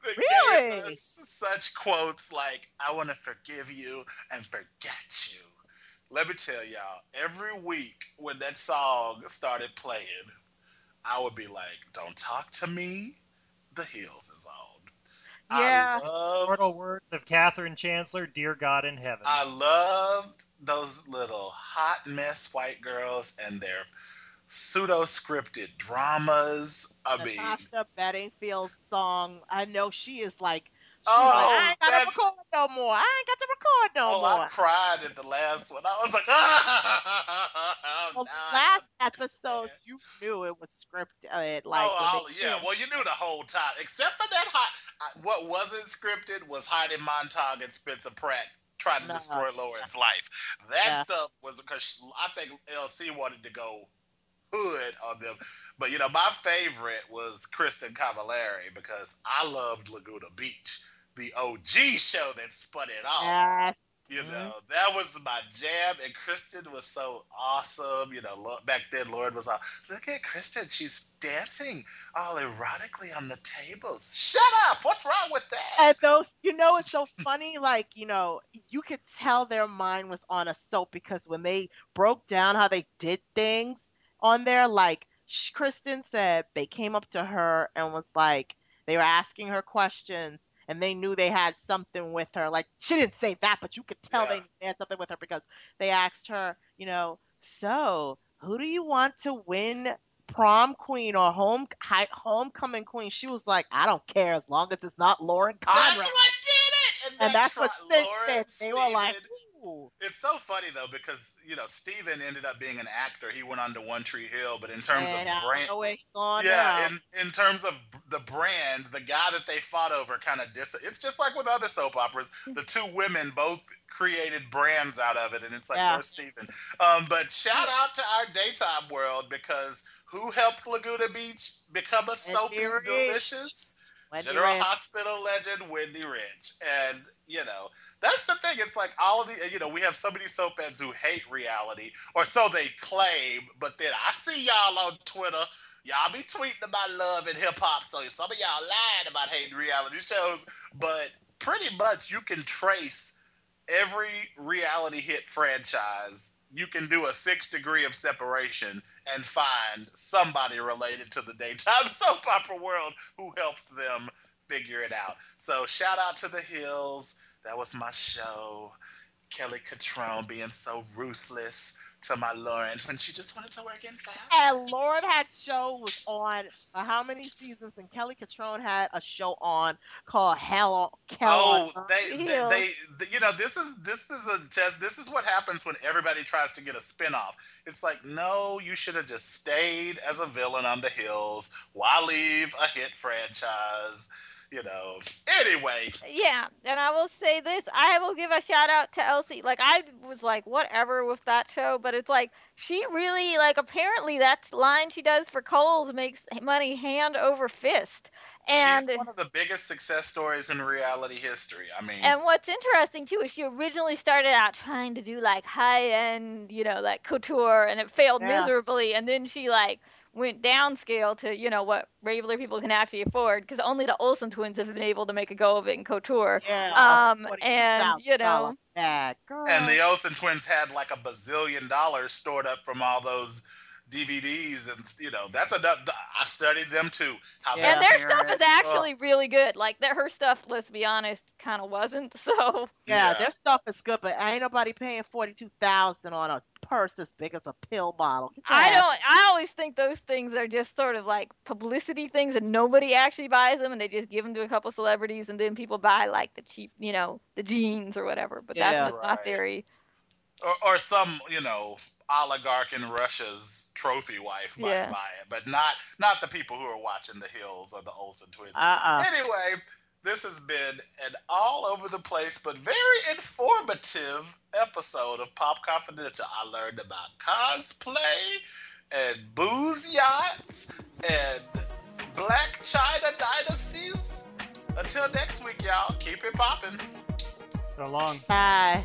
Speaker 1: that gave us such quotes like, I want to forgive you and forget you. Let me tell y'all, every week when that song started playing, I would be like, don't talk to me. The Hills is on.
Speaker 2: Yeah.
Speaker 1: I loved
Speaker 4: Immortal words of Katherine Chancellor, "Dear God in Heaven."
Speaker 1: I loved those little hot mess white girls and their pseudo scripted dramas. I mean,
Speaker 2: Natasha Bedingfield's song. I know she is like, she's
Speaker 1: Oh,
Speaker 2: I ain't gotta record no more. I ain't got to record no
Speaker 1: oh,
Speaker 2: more.
Speaker 1: I cried at the last one. I was like, ah,
Speaker 2: Well,
Speaker 1: nah,
Speaker 2: last episode, you knew it was scripted. Like,
Speaker 1: oh,
Speaker 2: when
Speaker 1: oh, yeah. Well, you knew the whole time, except for that hot. I- What wasn't scripted was Heidi Montag and Spencer Pratt trying to
Speaker 2: No.
Speaker 1: destroy Lauren's life. That
Speaker 2: Yeah.
Speaker 1: stuff was because I think LC wanted to go hood on them. But you know, my favorite was Kristin Cavallari because I loved Laguna Beach, the OG show that spun it off.
Speaker 2: Yeah,
Speaker 1: You
Speaker 2: Mhm.
Speaker 1: know, that was my jam, and Kristin was so awesome. You know, back then, Lord was like, look at Kristin, she's dancing all erotically on the tables. Shut up! What's wrong with that?
Speaker 2: And those, you know, it's so funny. Like, you know, you could tell their mind was on a soap because when they broke down how they did things on there, like Kristin said, they came up to her and was like, they were asking her questions. And they knew they had something with her. Like she didn't say that, but you could tell
Speaker 1: Yeah.
Speaker 2: they, they had something with her because they asked her, you know, so who do you want to win prom queen or home hi, homecoming queen? She was like, I don't care as long as it's not Lauren Conrad.
Speaker 1: That's what did it!
Speaker 2: and
Speaker 1: they
Speaker 2: that's what
Speaker 1: tried-
Speaker 2: Sid
Speaker 1: Lauren,
Speaker 2: said. They were like, Ooh.
Speaker 1: It's so funny though because you know Steven ended up being an actor. He went on to One Tree Hill, but in terms
Speaker 2: and
Speaker 1: of
Speaker 2: I
Speaker 1: brand,
Speaker 2: don't know where he's gone
Speaker 1: yeah,
Speaker 2: now.
Speaker 1: in in terms of the brand, the guy that they fought over kind of dis. It's just like with other soap operas. The two women both created brands out of it, and it's like
Speaker 2: Yeah.
Speaker 1: Steven? Um, but shout out to our daytime world because who helped Laguna Beach become a soapy delicious?
Speaker 2: Wendy
Speaker 1: General
Speaker 2: Rich.
Speaker 1: Hospital legend Wendy Rich. And, you know, that's the thing. It's like all of the, you know, we have so many soap fans who hate reality, or so they claim, but then I see y'all on Twitter. Y'all be tweeting about love and hip hop, so some of y'all lying about hating reality shows, but pretty much you can trace every reality hit franchise. You can do a six degree of separation and find somebody related to the daytime soap opera world who helped them figure it out. So shout out to the Hills. That was my show. Kelly Cutrone being so ruthless to my Lauren when she just wanted to work in fashion.
Speaker 2: And Lauren had show was on for how many seasons? And Kelly Cutrone had a show on called Kell
Speaker 1: Oh,
Speaker 2: Earth.
Speaker 1: they, they, they, you know, this is this is a test. This is what happens when everybody tries to get a spinoff. It's like, no, you should have just stayed as a villain on the hills. Why leave a hit franchise? You know. Anyway,
Speaker 3: Yeah, and I will say this: I will give a shout out to LC. Like I was like, whatever with that show, but it's like she really like apparently that line she does for Kohl's makes money hand over fist. And
Speaker 1: she's one of the biggest success stories in reality history. I mean,
Speaker 3: and what's interesting too is she originally started out trying to do like high end, you know, like couture, and it failed
Speaker 2: Yeah.
Speaker 3: miserably. And then she like went downscale to you know what regular people can actually afford because only the Olsen twins have been able to make a go of it in couture.
Speaker 2: Yeah.
Speaker 3: Um, and you know,
Speaker 2: bag.
Speaker 1: And the Olsen twins had like a bazillion dollars stored up from all those DVDs, and you know that's a. I've studied them too. How
Speaker 2: Yeah.
Speaker 3: and their stuff is
Speaker 1: parents-
Speaker 3: actually really good. Like that, her stuff, let's be honest, kind of wasn't. So
Speaker 2: yeah,
Speaker 1: Yeah.
Speaker 2: their stuff is good, but ain't nobody paying forty two thousand on a purse as big as a pill bottle.
Speaker 3: I don't. I always think those things are just sort of like publicity things, and nobody actually buys them, and they just give them to a couple celebrities, and then people buy like the cheap, you know, the jeans or whatever. But
Speaker 2: Yeah.
Speaker 3: that's just my theory.
Speaker 1: or, or some you know oligarch in Russia's trophy wife might
Speaker 3: Yeah.
Speaker 1: buy it, but not not the people who are watching the Hills or the Olsen twins.
Speaker 2: Uh-uh.
Speaker 1: Anyway, this has been an all over the place but very informative episode of Pop Confidential. I learned about cosplay and booze yachts and Blac Chyna dynasties. Until next week, y'all, keep it popping.
Speaker 4: So long.
Speaker 2: Bye.